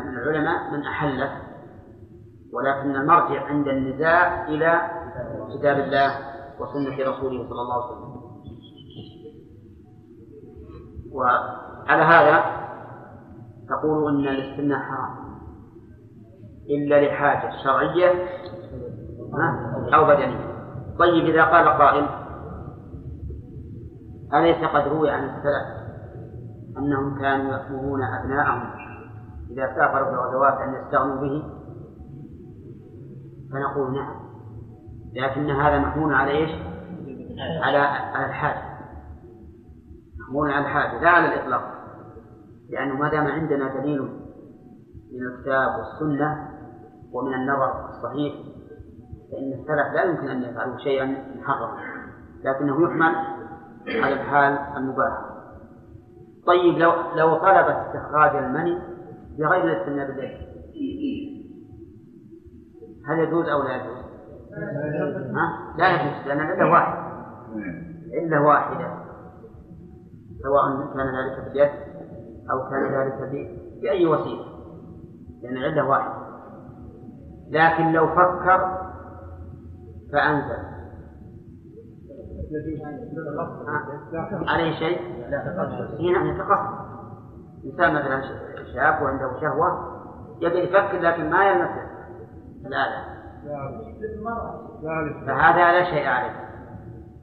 من العلماء من أحله ولكن المرجع عند النزاع إلى كتاب الله وسنة رسوله صلى الله عليه وسلم. وعلى هذا تقول أن الاستمناء حرام. إلا لحاجة شرعية أو بدنية. طيب إذا قال قائل أليس قد روي عن السلف أنهم كانوا يأمرون أبناءهم إذا سافروا في الغزوات أن يستغنوا به؟ فنقول نعم. لكن هذا محمول على؟ على على الحاجة. محمول على الحاجة لا على الإطلاق. لأنه ما دام عندنا دليل من الكتاب والسنة ومن النظر الصحيح فإن السلف لا يمكن أن يفعلوا شيئا محرما لكنه يحمل على الحال المباح طيب لو لو طلب استخراج المني بغير الاستمناء بالليل هل يجوز أو لا يجوز؟ ها؟ لا يجوز لأن العلة واحدة علة واحدة سواء كان ذلك باليد أو كان ذلك بأي وسيلة لأن العلة واحدة لكن لو فكر فأنزل عليه شيء؟ هنا نعم يتقصد إنسان مثلا شاب وعنده شهوة يبي يفكر لكن ما يلمس الآلة فهذا لا شيء عليه.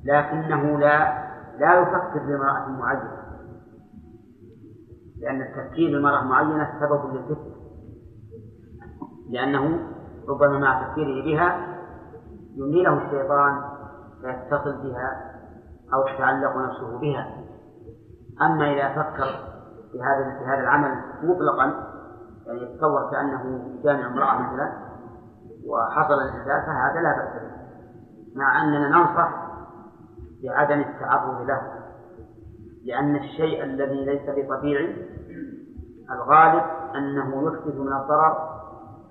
لكنه لا لا يفكر بامرأة معينة. لأن التفكير بامرأة معينة سبب للفتنة لأنه ربما مع تفكيره بها يميله الشيطان فيتصل بها أو تتعلق نفسه بها. أما إذا فكر في هذا في هذا العمل مطلقا يعني يتصور كأنه جامع امرأة مثلا وحصل الإنزال فهذا لا بأس به. مع أننا ننصح بعدم التعرض له لأن الشيء الذي ليس بطبيعي الغالب أنه يحدث من الضرر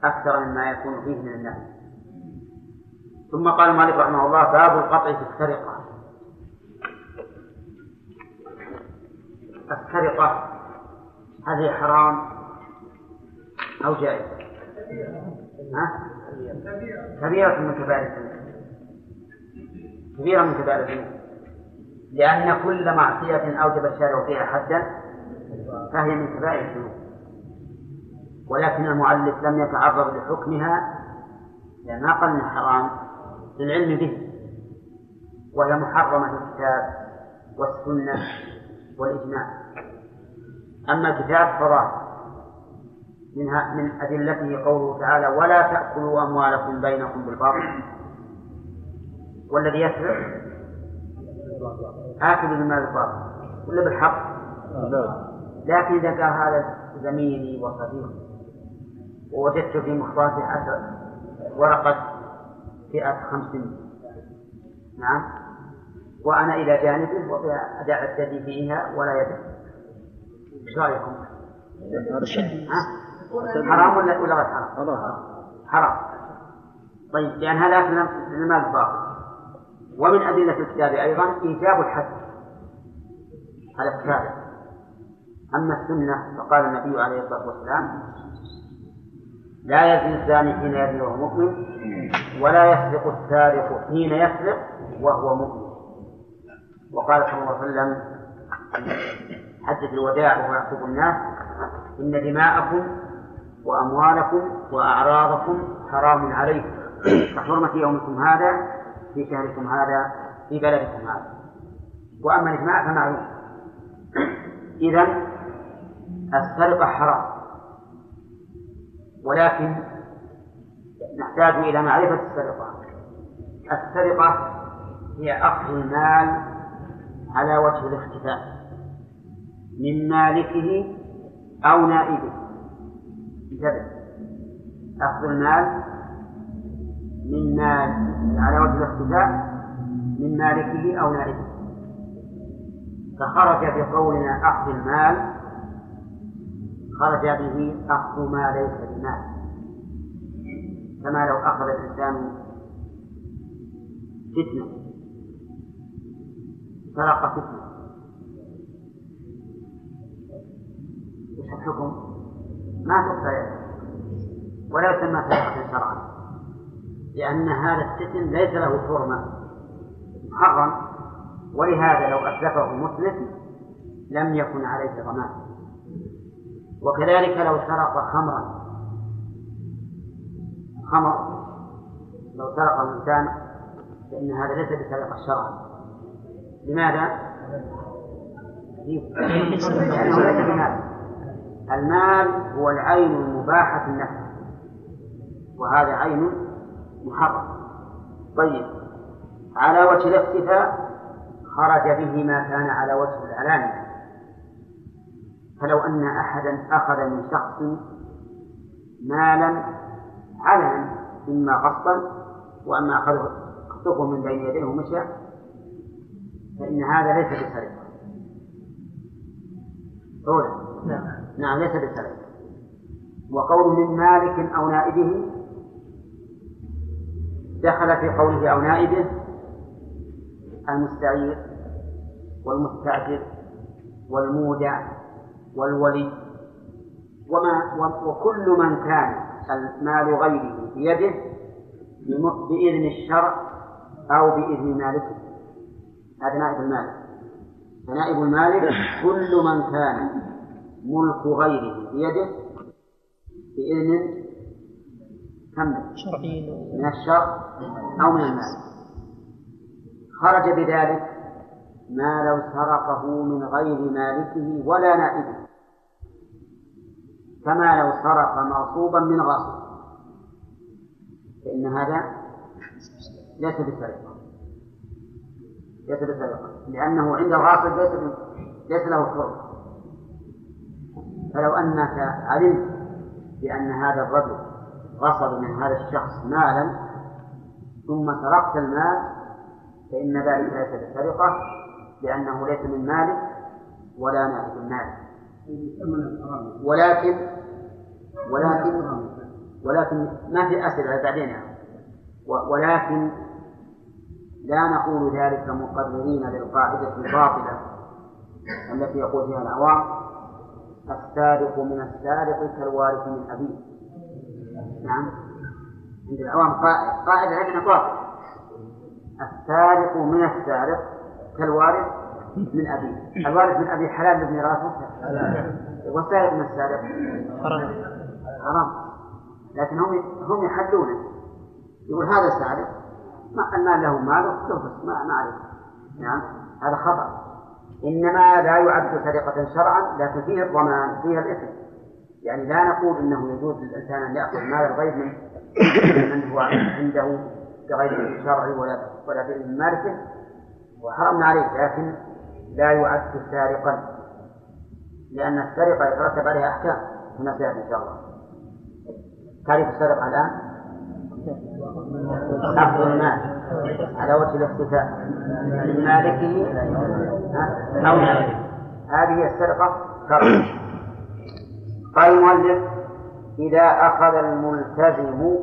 أكثر مما يكون فيه من النهي. ثم قال مالك رحمه الله باب القطع في السرقة. السرقة هذه حرام أو جائز ها؟ كبيرة من كبائر الذنوب. كبيرة من كبائر الذنوب. لأن كل معصية أوجب الشارع فيها حدا فهي من كبائر الذنوب. ولكن المؤلف لم يتعرض لحكمها لأن ما قال حرام للعلم به. وهي محرمة في الكتاب والسنة والإجماع. أما الكتاب فظاهر منها من أدلته قوله تعالى ولا تأكلوا أموالكم بينكم بالباطل والذي يسرق آكل بالمال الباطل. ولا بالحق؟ لكن إذا كان هذا زميلي وصديقي. ووجدت في مخباتي ورقة فئة خمسين نعم. وأنا إلى جانبه وأدع الثدي فيها ولا يدع إيش رأيكم؟ ها؟ حرام ولا ولا غير حرام؟ حرام. طيب لأن هذا أكل المال الباطل ومن أدلة الكتاب أيضا إيجاب الحد. على السارق أما السنة فقال النبي عليه الصلاة والسلام لا يزني الزاني حين يزني وهو مؤمن ولا يسرق السارق حين يسرق وهو مؤمن. وقال صلى الله عليه وسلم حجة الوداع وهو يخطب الناس إن دماءكم وأموالكم وأعراضكم حرام عليكم. كحرمة يومكم هذا في شهركم هذا في بلدكم هذا. وأما الإجماع فمعلوم إذا السرقة حرام. ولكن نحتاج إلى معرفة السرقة. السرقة هي أخذ المال على وجه الاختفاء من مالكه أو نائبه. انتبه. أخذ المال من مال على وجه الاختفاء من مالكه أو نائبه. فخرج بقولنا أخذ المال خرج به أخذ ما ليس بمال. كما لو أخذ الإنسان فتنة. سرق فتنة. وش الحكم؟ ما تقطع ولا يسمى سرقة شرعا. لأن هذا الستن ليس له حرمة. محرم ولهذا لو أتلفه مسلم لم يكن عليه ضمان وكذلك لو سرق خمرا. خمر. لو سرق الإنسان فإن هذا ليس بسرقة شرعا لماذا؟ المال هو العين المباحة في النفس. وهذا عين محرم. طيب. على وجه الاختفاء خرج به ما كان على وجه العلانية. فلو أن أحدا أخذ من شخص مالا علنا إما غصبا وأما أخذه من بين يديه ومشى فإن هذا ليس بسرقة. نعم. نعم ليس بسرقة. وقول من مالك أو نائبه دخل في قوله أو نائبه المستعير والمستأجر والمودع والولي. وما وكل من كان المال غيره بيده بإذن الشرع أو بإذن مالكه. هذا نائب المالك فنائب المالك كل من كان ملك غيره بيده بإذن كمل من الشر أو من المال. خرج بذلك ما لو سرقه من غير مالكه ولا نائبه. كما لو سرق مغصوبا من غاصب فإن هذا ليس بسرقة. ليس بسرقة. لأنه عند الغاصب ليس ليس له حرمة فلو أنك علمت بأن هذا الرجل غصب من هذا الشخص مالا ثم سرقت المال فإن ذلك ليس بسرقة لأنه ليس من مالك ولا نائب المال ولكن ولكن ولكن ما في أسئلة بعدين يعني. ولكن لا نقول ذلك مقررين للقاعدة الباطلة التي يقول فيها العوام. السارق من السارق كالوارث من أبيه. نعم. عند العوام قاعدة عندنا باطلة. السارق من السارق كالوارث من أبيه. الوارث من أبي حلال لابن راسه؟ والسارق من السارق؟ حرام. لكن هم هم يحلونه. يقول هذا سارق ما المال له ماله تنفس ما ما عليه. نعم. هذا خطأ. إنما لا يعد سرقة شرعا لكن فيه الضمان فيه الإثم. يعني لا نقول إنه يجوز للإنسان أن يأخذ مال الغير من من هو عنده بغير شرع ولا ولا بإذن مالكه. وحرمنا عليه لكن لا يعد سارقا. لأن السرقة يترتب عليها أحكام. هنا سيأتي إن شاء الله. تعريف السرقة الآن؟ أخذ المال. على وجه الاختفاء من مالكه أو مالكه هذه السرقة شرعا قال المؤلف إذا أخذ الملتزم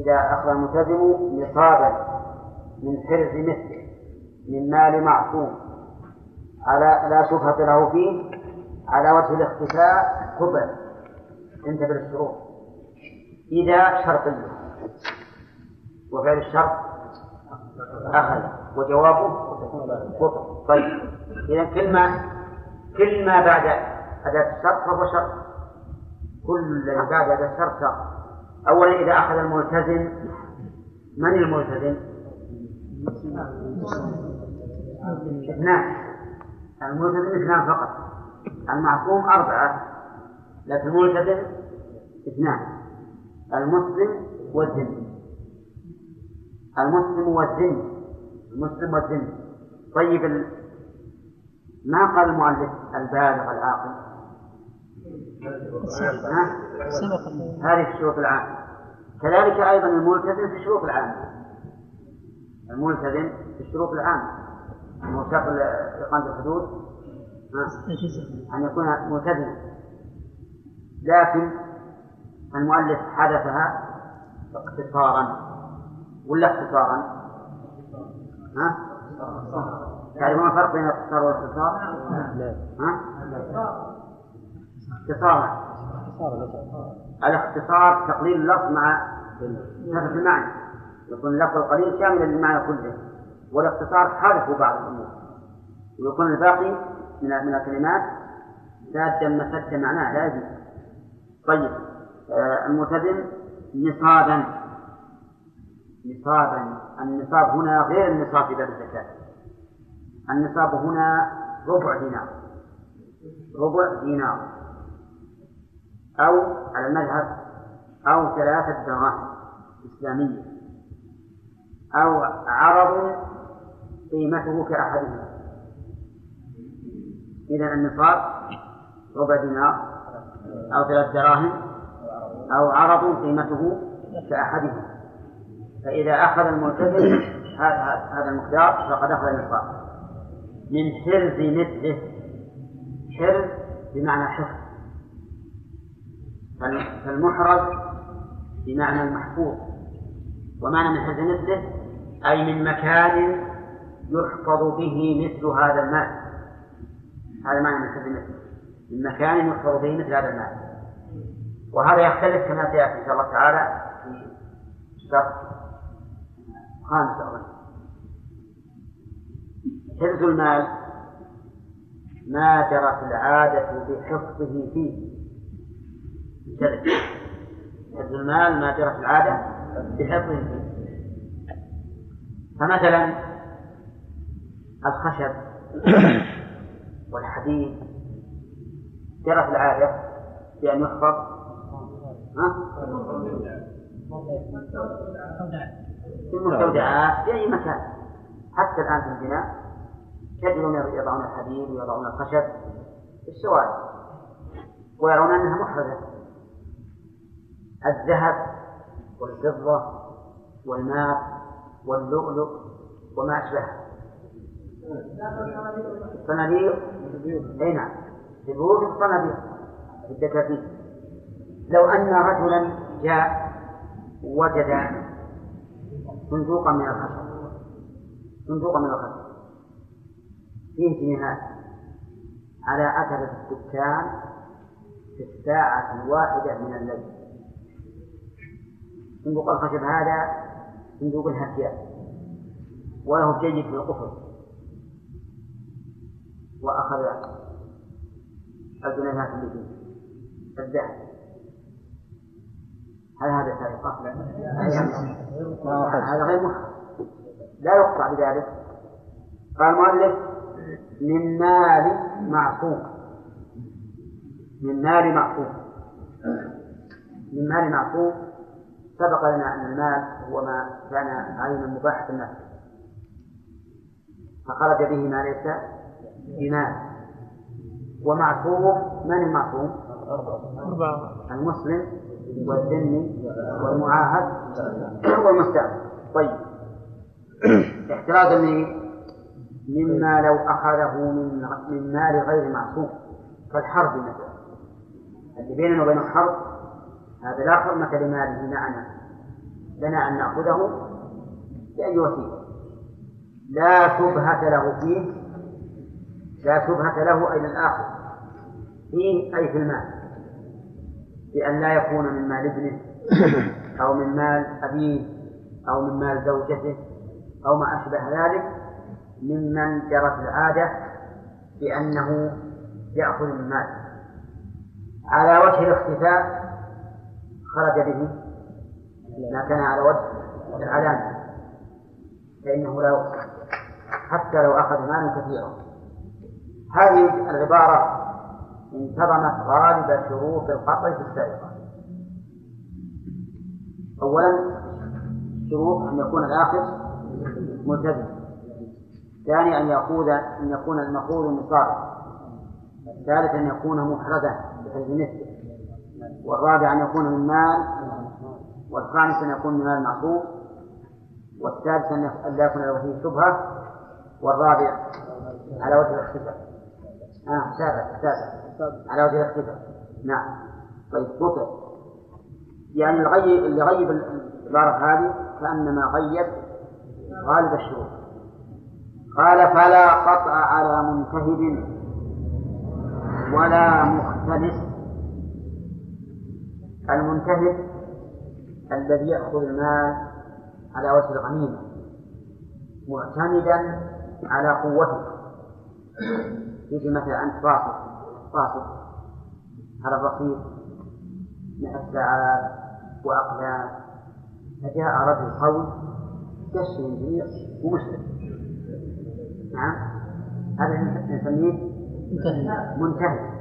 إذا أخذ الملتزم نصابا من حرز مثله من مال معصوم على لا شبهة له فيه على وجه الاختفاء قبل انتبه للشروط. إذا شرطية وفعل الشرط أخذ وجوابه قطع طيب. إذا كل ما كل ما بعد أداة الشرط فهو شرط. كل الذي بعد أداة الشرط شرط. أولا إذا أخذ الملتزم. من الملتزم؟ اثنان الملتزم اثنان فقط. المعصوم أربعة لكن الملتزم اثنان المسلم والذمي المسلم والذمي المسلم والذمي طيب. ما قال المؤلف البالغ العاقل؟ هذه الشروط العامة كذلك أيضا الملتزم في الشروط العامة الملتزم في الشروط العامة موثق إقامة الحدود. أن يكون ملتزما لكن المؤلف حدثها اختصارا ولا اختصارا؟ ها؟ تعرفون الفرق بين الاختصار والاختصار؟ ها؟ اختصارا الاختصار تقليل اللفظ مع نفس المعنى يكون اللفظ القليل شاملا للمعنى كله والاختصار حذف بعض الأمور ويكون الباقي من من الكلمات سادا مسد معناه لا يجوز. طيب آه الملتزم نصابا. نصابا. النصاب هنا غير النصاب في باب الزكاة. النصاب هنا ربع دينار. ربع دينار. أو على المذهب أو ثلاثة دراهم إسلامية. أو عرض قيمته كأحدهما. إذا النصاب ربع دينار أو ثلاث دراهم أو عرض قيمته كأحدهما فإذا أخذ الملتزم هذا المقدار فقد أخذ النصاب. من حرز مثله حرز بمعنى حفظ فالمحرز بمعنى المحفوظ. ومعنى من حرز مثله أي من مكان يحفظ به مثل هذا المال. هذا معنى من من مكان يحفظ به مثل هذا المال وهذا يختلف كما سيأتي إن شاء الله تعالى في شرط خامس أولا. حفظ المال ما جرت العادة بحفظه فيه. حفظ المال ما جرت العادة بحفظه فيه. فمثلا الخشب. والحديد جرت العادة بأن يحفظ؟ في المستودعات في أي مكان. حتى الآن في البناء تجدون يضعون الحديد ويضعون الخشب في الشوارع ويرون أنها محرزة. الذهب والفضة والماء واللؤلؤ وما أشبهه الصناديق أي نعم. في البيوت الصناديق الدكاكين لو أن رجلا جاء وجد صندوقا من الخشب. صندوقا من الخشب. فيه جنيهات. على عتبة الدكان في الساعة الواحدة من الليل. صندوق الخشب هذا صندوق الهفياء وله جيد في القفل. وأخذ الجنيهات فيه الذهب. هل هذا سرقة؟ هذا غير محرم لا يقطع بذلك. قال المؤلف من مال معصوم. من مال معصوم. من مال معصوم. سبق لنا أن المال هو ما كان عينا مباحة الناس فخرج به ما ليس بمال ومعصوم من المعصوم؟ المسلم والذمي والمعاهد والمستعمل طيب. احترازا من مما لو أخذه من من مال غير معصوم. كالحرب مثلا. اللي بيننا وبين الحرب هذا لا حرمة لماله معنا لنا أن نأخذه بأي وسيلة. لا شبهة له فيه لا شبهة له أي للآخر فيه أي في المال. بأن لا يكون من مال ابنه أو من مال أبيه أو من مال زوجته أو ما أشبه ذلك ممن جرت العادة بأنه يأخذ من مال. على وجه الاختفاء خرج به. ما كان على وجه العلامة. فإنه لا يقصد حتى لو أخذ مالا كثيرا. هذه العبارة انتظمت غالب شروط القطع في السرقة أولا شروط أن يكون الآخذ ملتزم. ثاني أن يقود أن يكون المأخوذ نصابا الثالث أن يكون محرزا بحيث نسبه والرابع أن يكون من مال. والخامس أن يكون من مال معصوم. والسادس أن لا يكون له فيه شبهة. والرابع على وجه الاختفاء آه سابع سابع على وجه الاختفاء نعم. طيب بطل يعني الغيب اللي غيب العبارة هذه كأنما غيب غالب الشروط. قال فلا قطع على منتهب ولا مختلس. المنتهب الذي يأخذ المال على وجه الغنيمة معتمدا على قوته. يجي مثلا أنت فاصل فاصل على الرصيف من الساعات وأقلام فجاء رجل قوي يشفي الجميع ومشرك نعم. هذا نسميه منتهي.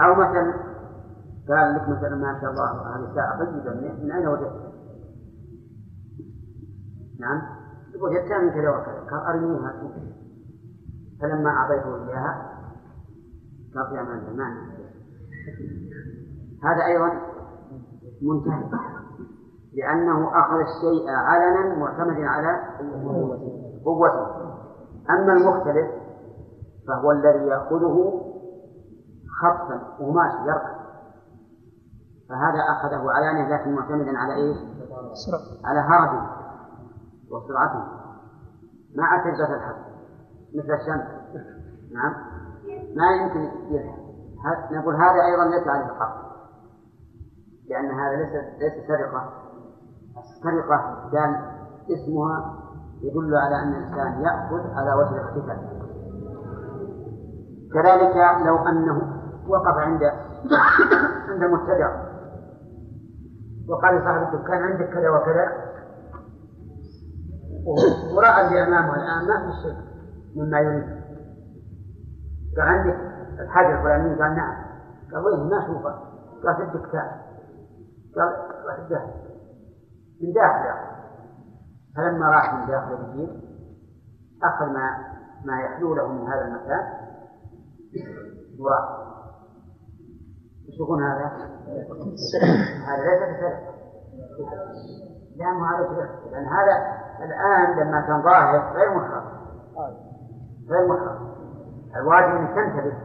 أو مثلا قال لك مثلا ما شاء الله هذه الساعة طيبة. من أين وجدتها؟ نعم. وجدتها من كذا وكذا. قال أرنيها فلما أعطيته إياها يا من ما هذا أيضا منتهي لأنه أخذ الشيء علنا معتمدا على قوته. أما المختلف فهو الذي يأخذه خطفا وماشي يركض. فهذا أخذه علانية لكن معتمدا على إيش؟ على هربه وسرعته. مع تجربة الحق مثل الشمس. نعم. ما يمكن يلحق نقول هذا أيضا ليس عليه الحق لأن هذا ليس ليس سرقة. السرقة قال اسمها يدل على أن الإنسان يأخذ على وجه الاختفاء كذلك لو أنه وقف عند عند مبتدع. وقال لصاحب الدكان عندك كذا وكذا. ورأى اللي أمامه الآن ما في شيء. مما يريد. قال عندك الحاجة الفلانية؟ قال نعم. قال وين؟ ما أشوفه قال في الدكان قال روح من داخله فلما راح من داخل الدين أخذ ما ما يحلو له من هذا المكان. وراح إيش يكون هذا؟ هذا ليس بسرقة لا هذا لأن هذا الآن لما كان ظاهر غير محرم غير محرم. الواجب أن تنتبه.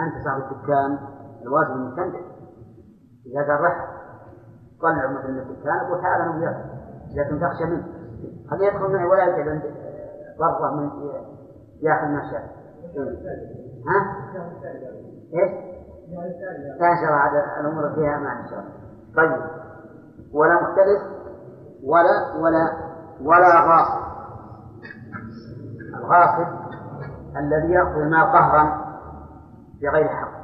أنت صاحب الدكان الواجب أن تنتبه. إذا قال رح طلع مثلا من الدكان وتعالى أنا وياك. لكن تخشى منه. خليه يدخل معي ولا يقعد عند برة من ياخذ ما شاء؟ ها؟ إيش؟ لا إن شاء الله عاد الأمور فيها ما إن شاء الله. طيب. ولا مختلف ولا ولا ولا غاصب. الغاصب الذي يأخذ المال قهرا بغير حق.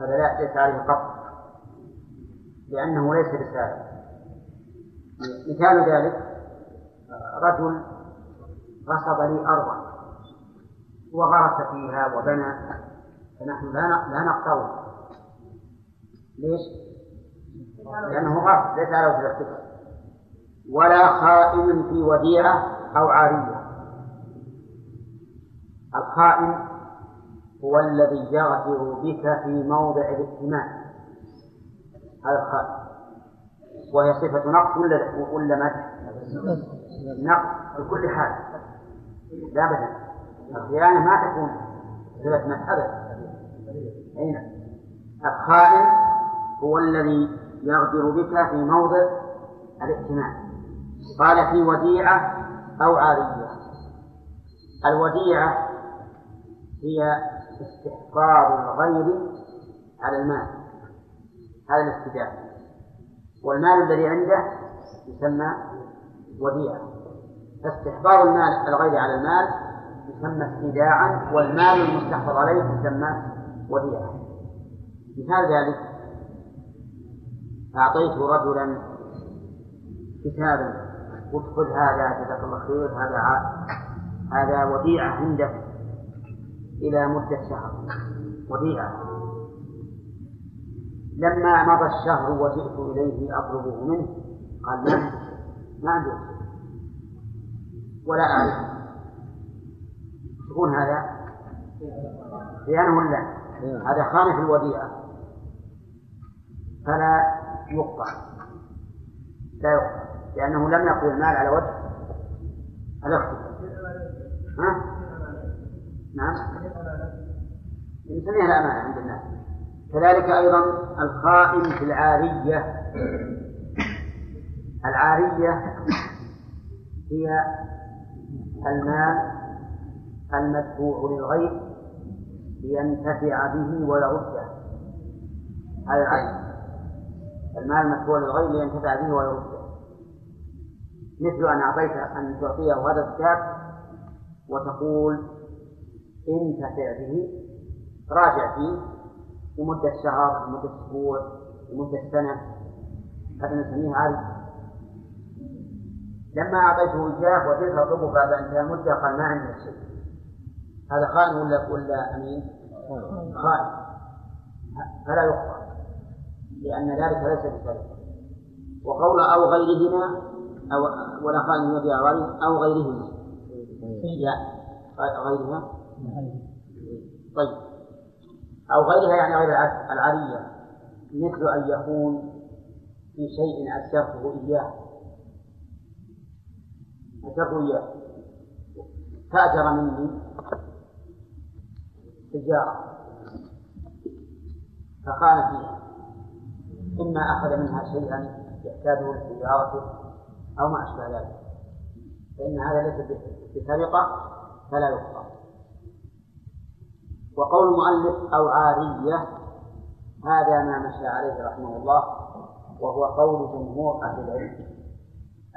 هذا لا ليس عليه قط لأنه ليس بسارق مثال ذلك رجل غصب لي أرضا وغرس فيها وبنى فنحن لا لا نقطعه ليش؟ لأنه غصب ليس على وجه ولا خائن في وديعة أو عارية. الخائن هو الذي يغدر بك في موضع الائتمان هذا الخائن وهي صفة نقص ولا ولا مدح؟ نقص. بكل حال. لا أبدا الخيانة ما تكون صلة من أبدا. أي نعم الخائن هو الذي يغدر بك في موضع الائتمان قال في وديعة أو عارية الوديعة هي استحقاق الغير على المال هذا الاستداء والمال الذي عنده يسمى وديعة. فاستحباب المال الغير على المال يسمى استيداعا والمال المستحفظ عليه يسمى وديعة. مثال ذلك أعطيت رجلا كتابا خذ هذا جزاك الله خير هذا. هذا وديعة عندك إلى مدة شهر. وديعة لما مضى الشهر وجئت إليه أطلبه منه قال ما ما عندي ولا أعرف. يكون هذا؟ خيانة ولا هذا خان في الوديعة. فلا يقطع. لا يقطع. لأنه لم يقضي المال على وجه. الاختلاف ها؟ نعم. نسميها الأمانة عند الناس كذلك أيضا الخائن في العارية. العارية هي المال المدفوع للغير لينتفع به ويرده. هذا العين المال المدفوع للغير لينتفع به ويرده. مثل أن أعطيت أن تعطيه هذا الكتاب وتقول انتفع به راجع فيه لمدة شهر لمدة أسبوع لمدة سنة. هذا نسميه عارف. لما أعطيته إياه وجئت أطلبه بعد أن انتهى المدة قال ما عندي شيء. هذا خائن ولا ولا أمين؟ خائن فلا يقطع لأن ذلك ليس بسرقة وقول أو غيرهما أو ولا خائن يبيع أو غيرهما. لا. غيرها طيب. أو غيرها يعني غير العارية مثل أن يكون في شيء أسرته إياه. أسرته إياه. تأجر مني تجارة. فخان فيها. إما أخذ منها شيئا يحتاجه لتجارته أو ما أشبه ذلك. فإن هذا ليس بسرقة فلا يقطع وقول المؤلف أو عارية هذا ما مشى عليه رحمه الله وهو قول جمهور أهل العلم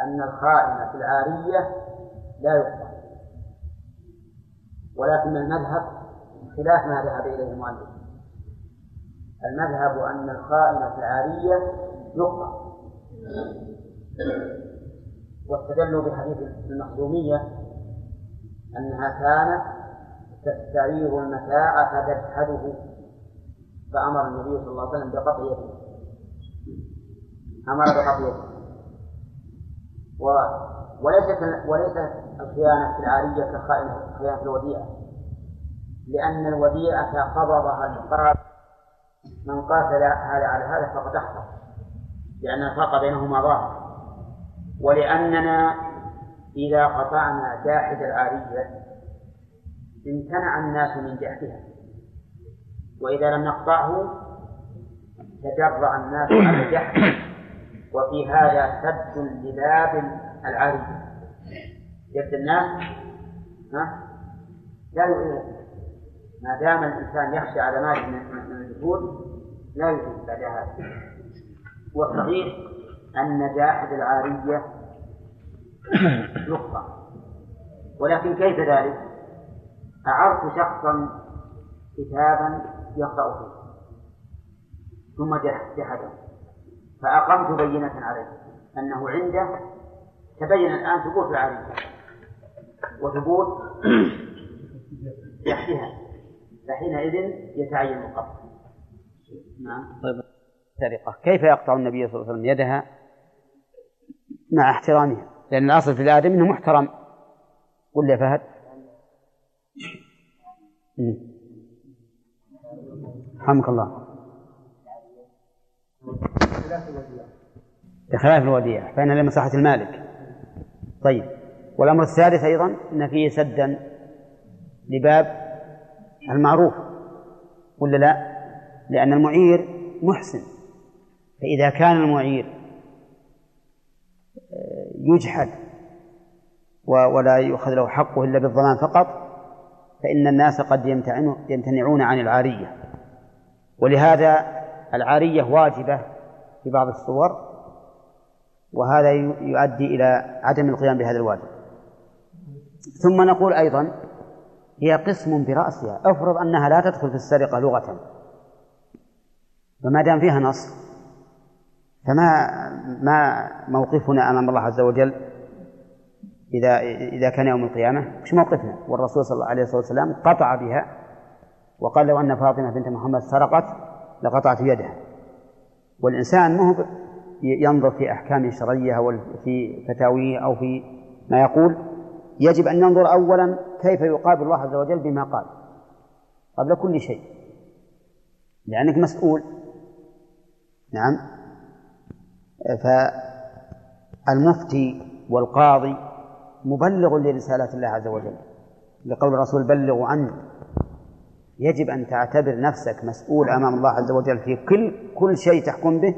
أن الخائن في العارية لا يقطع ولكن المذهب خلاف ما ذهب إليه المؤلف. المذهب أن الخائن في العارية يقطع واستدلوا بحديث المخزومية أنها كانت تستعير المتاع فتجحده فأمر النبي صلى الله عليه وسلم بقطع يده. أمر بقطع يده. وليست وليست الخيانة في العارية كخائنة خيانة الوديعة. لأن الوديعة قبضها القاتل من قاتل هذا على هذا فقد أحفظ لأن الفرق بينهما ظاهر. ولأننا إذا قطعنا جاحد العارية امتنع الناس من جحدها وإذا لم نقطعه تجرع الناس على جحده وفي هذا سد لباب العارية يد الناس ها؟ لا يعيد ما دام الإنسان يخشى على مال من الجهود لا يعيد بعد هذا. والصحيح أن جاحد العارية يقطع ولكن كيف ذلك؟ أعرت شخصا كتابا يقرأ فيه. ثم جحده فأقمت بينة عليه. أنه عنده تبين الآن ثبوت العارية وثبوت جحدها فحينئذ يتعين القطع نعم. طيب. سرقة. كيف يقطع النبي صلى الله عليه وسلم يدها مع احترامها؟ لأن الأصل في الآدم أنه محترم. قل يا فهد. رحمك الله. بخلاف الوديعة فإنها لمصلحة المالك. طيب والأمر الثالث أيضا أن فيه سدا لباب المعروف ولا لا؟ لأن المعير محسن. فإذا كان المعير آه، يجحد ولا يؤخذ له حقه إلا بالضمان فقط فإن الناس قد يمتنعون عن العارية. ولهذا العارية واجبة في بعض الصور وهذا يؤدي إلى عدم القيام بهذا الواجب. ثم نقول أيضا هي قسم برأسها. افرض أنها لا تدخل في السرقة لغة. فما دام فيها نص فما ما موقفنا أمام الله عز وجل إذا إذا كان يوم القيامة وش موقفنا؟ والرسول صلى الله عليه وسلم قطع بها وقال لو أن فاطمة بنت محمد سرقت لقطعت يدها. والإنسان ما هو ينظر في أحكام شرعية أو في فتاويه أو في ما يقول يجب أن ينظر أولا كيف يقابل الله عز وجل بما قال قبل كل شيء. لأنك مسؤول. نعم. فالمفتي والقاضي مبلغ لرسالة الله عز وجل لقول الرسول بلغوا عني يجب أن تعتبر نفسك مسؤول أمام الله عز وجل في كل كل شيء تحكم به.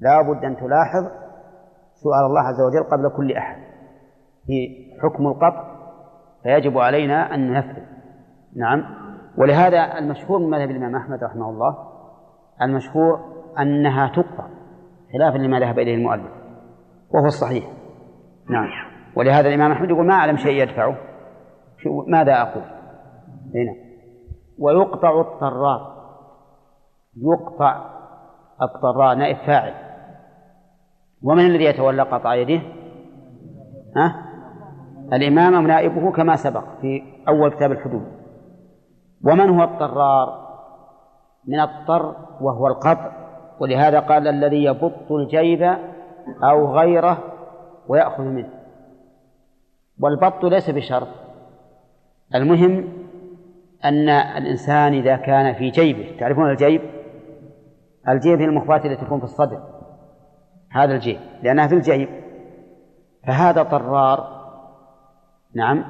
لا بد أن تلاحظ سؤال الله عز وجل قبل كل أحد. في حكم القطع فيجب علينا أن ننفذ نعم. ولهذا المشهور من مذهب الإمام أحمد رحمه الله المشهور أنها تقطع خلافا لما ذهب إليه المؤلف وهو الصحيح. نعم. ولهذا الإمام أحمد يقول ما أعلم شيء يدفعه. ماذا أقول؟ هنا ويقطع الطرار يقطع الطرار نائب فاعل. ومن الذي يتولى قطع يده؟ ها؟ الإمام أو نائبه كما سبق في أول كتاب الحدود. ومن هو الطرار من الطر وهو القطع. ولهذا قال الذي يبط الجيب أو غيره ويأخذ منه. والبط ليس بشرط. المهم أن الإنسان إذا كان في جيبه تعرفون الجيب؟ الجيب هي المخبات التي تكون في الصدر هذا الجيب لأنها في الجيب. فهذا طرار نعم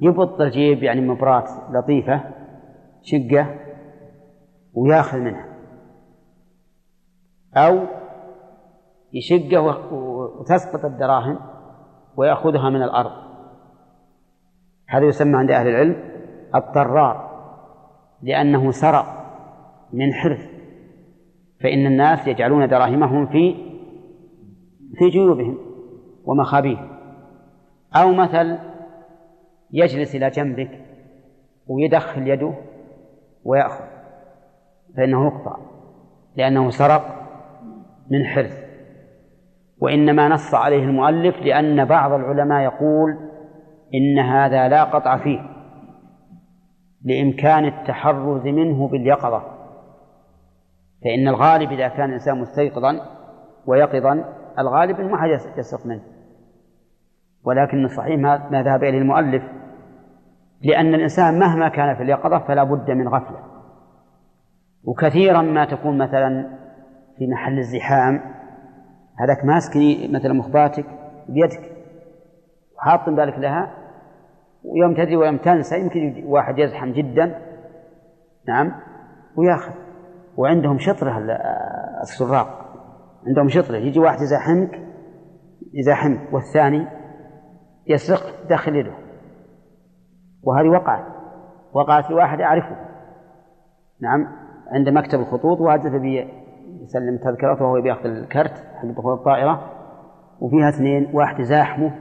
يبط الجيب يعني مبرات لطيفة شقة وياخذ منها. أو يشقه وتسقط الدراهم. ويأخذها من الأرض. هذا يسمى عند أهل العلم الطرار لأنه سرق من حرف فإن الناس يجعلون دراهمهم في في جيوبهم ومخابيهم. أو مثل يجلس إلى جنبك ويدخل يده ويأخذ فإنه يقطع لأنه سرق من حرز وإنما نص عليه المؤلف لأن بعض العلماء يقول إن هذا لا قطع فيه لإمكان التحرز منه باليقظة فإن الغالب إذا كان الإنسان مستيقظا ويقظا الغالب ما حد يسرق منه. ولكن الصحيح ما ذهب إليه المؤلف لأن الإنسان مهما كان في اليقظة فلا بد من غفلة. وكثيرا ما تكون مثلا في محل الزحام هذاك ماسك مثلا مخباتك بيدك وحاط بالك لها ويوم تدري ويوم تنسى يمكن واحد يزحم جدا نعم وياخذ. وعندهم شطرة السراق عندهم شطرة يجي واحد يزاحمك يزاحمك والثاني يسرق داخل يده. وهذه وقعت وقعت لواحد أعرفه نعم عند مكتب الخطوط واحد تبي يسلم تذكرته وهو بياخذ الكرت حق دخول الطائرة وفيها اثنين واحد زاحمه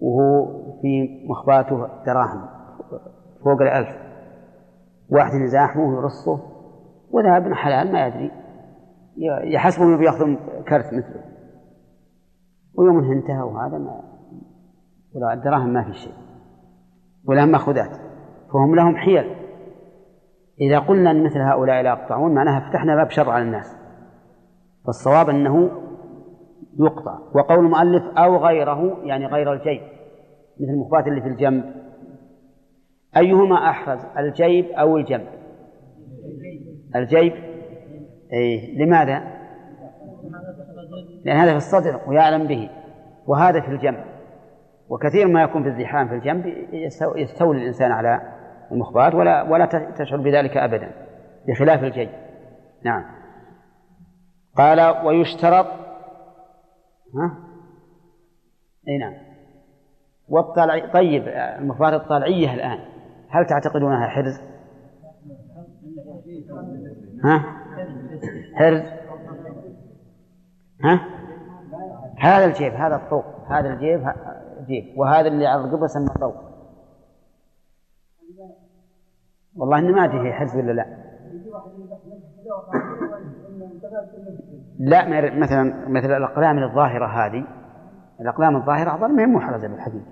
وهو في مخباته دراهم فوق الألف. واحد يزاحمه ويرصه وذهب ابن حلال ما يدري يحسبه بياخذ كرت مثله. ويوم انتهى وهذا ما ولا الدراهم ما في شيء ولا مأخوذات فهم لهم حيل. إذا قلنا أن مثل هؤلاء لا يقطعون معناها فتحنا باب شر على الناس فالصواب أنه يقطع. وقول المؤلف أو غيره يعني غير الجيب مثل المخبات اللي في الجنب. أيهما أحفظ الجيب أو الجنب؟ الجيب. أي لماذا؟ لأن هذا في الصدر ويعلم به. وهذا في الجنب. وكثير ما يكون في الزحام في الجنب يستو- يستولي الإنسان على المخبات ولا ولا تشعر بذلك أبدا بخلاف الجي نعم قال ويشترط ها إي نعم والطلع طيب المخبات الطلعية الآن هل تعتقدونها حرز؟ ها؟ حرز؟ ها؟ هذا الجيب هذا الطوق هذا الجيب جيب وهذا اللي على القبة سمى طوق والله اني ما أدري هي حرز ولا لا. لا مثلا مثل الأقلام الظاهرة هذه الأقلام الظاهرة أظن ما هي محرزه بالحديد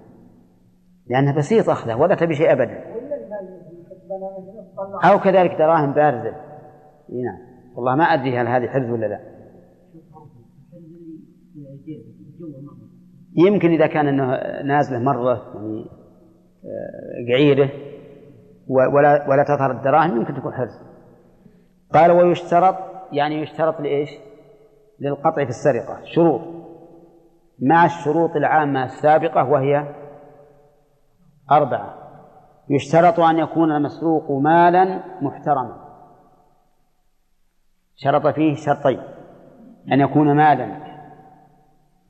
لأنها بسيطه أخذها ولا تبي شيء ابدا. أو كذلك دراهم بارزة. إي نعم. والله ما أدري هل هذه حرز ولا لا. يمكن إذا كان إنه نازلة مرة يعني آه، قعيره ولا ولا تظهر الدراهم يمكن تكون حرز قال ويشترط يعني يشترط لإيش؟ للقطع في السرقة شروط. مع الشروط العامة السابقة وهي أربعة. يشترط أن يكون المسروق مالا محترما. شرط فيه شرطين أن يكون مالا.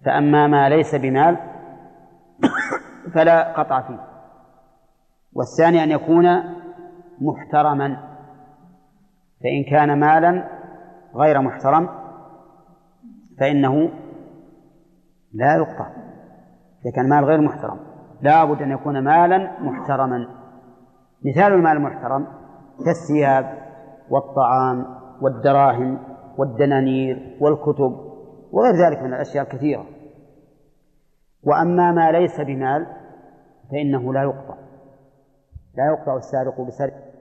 فأما ما ليس بمال فلا قطع فيه. والثاني أن يكون محترما فإن كان مالا غير محترم فإنه لا يقطع. إذا كان مال غير محترم لا بد أن يكون مالا محترما. مثال المال المحترم كالثياب والطعام والدراهم والدنانير والكتب وغير ذلك من الأشياء الكثيرة. وأما ما ليس بمال فإنه لا يقطع. لا يقطع السارق بسرقة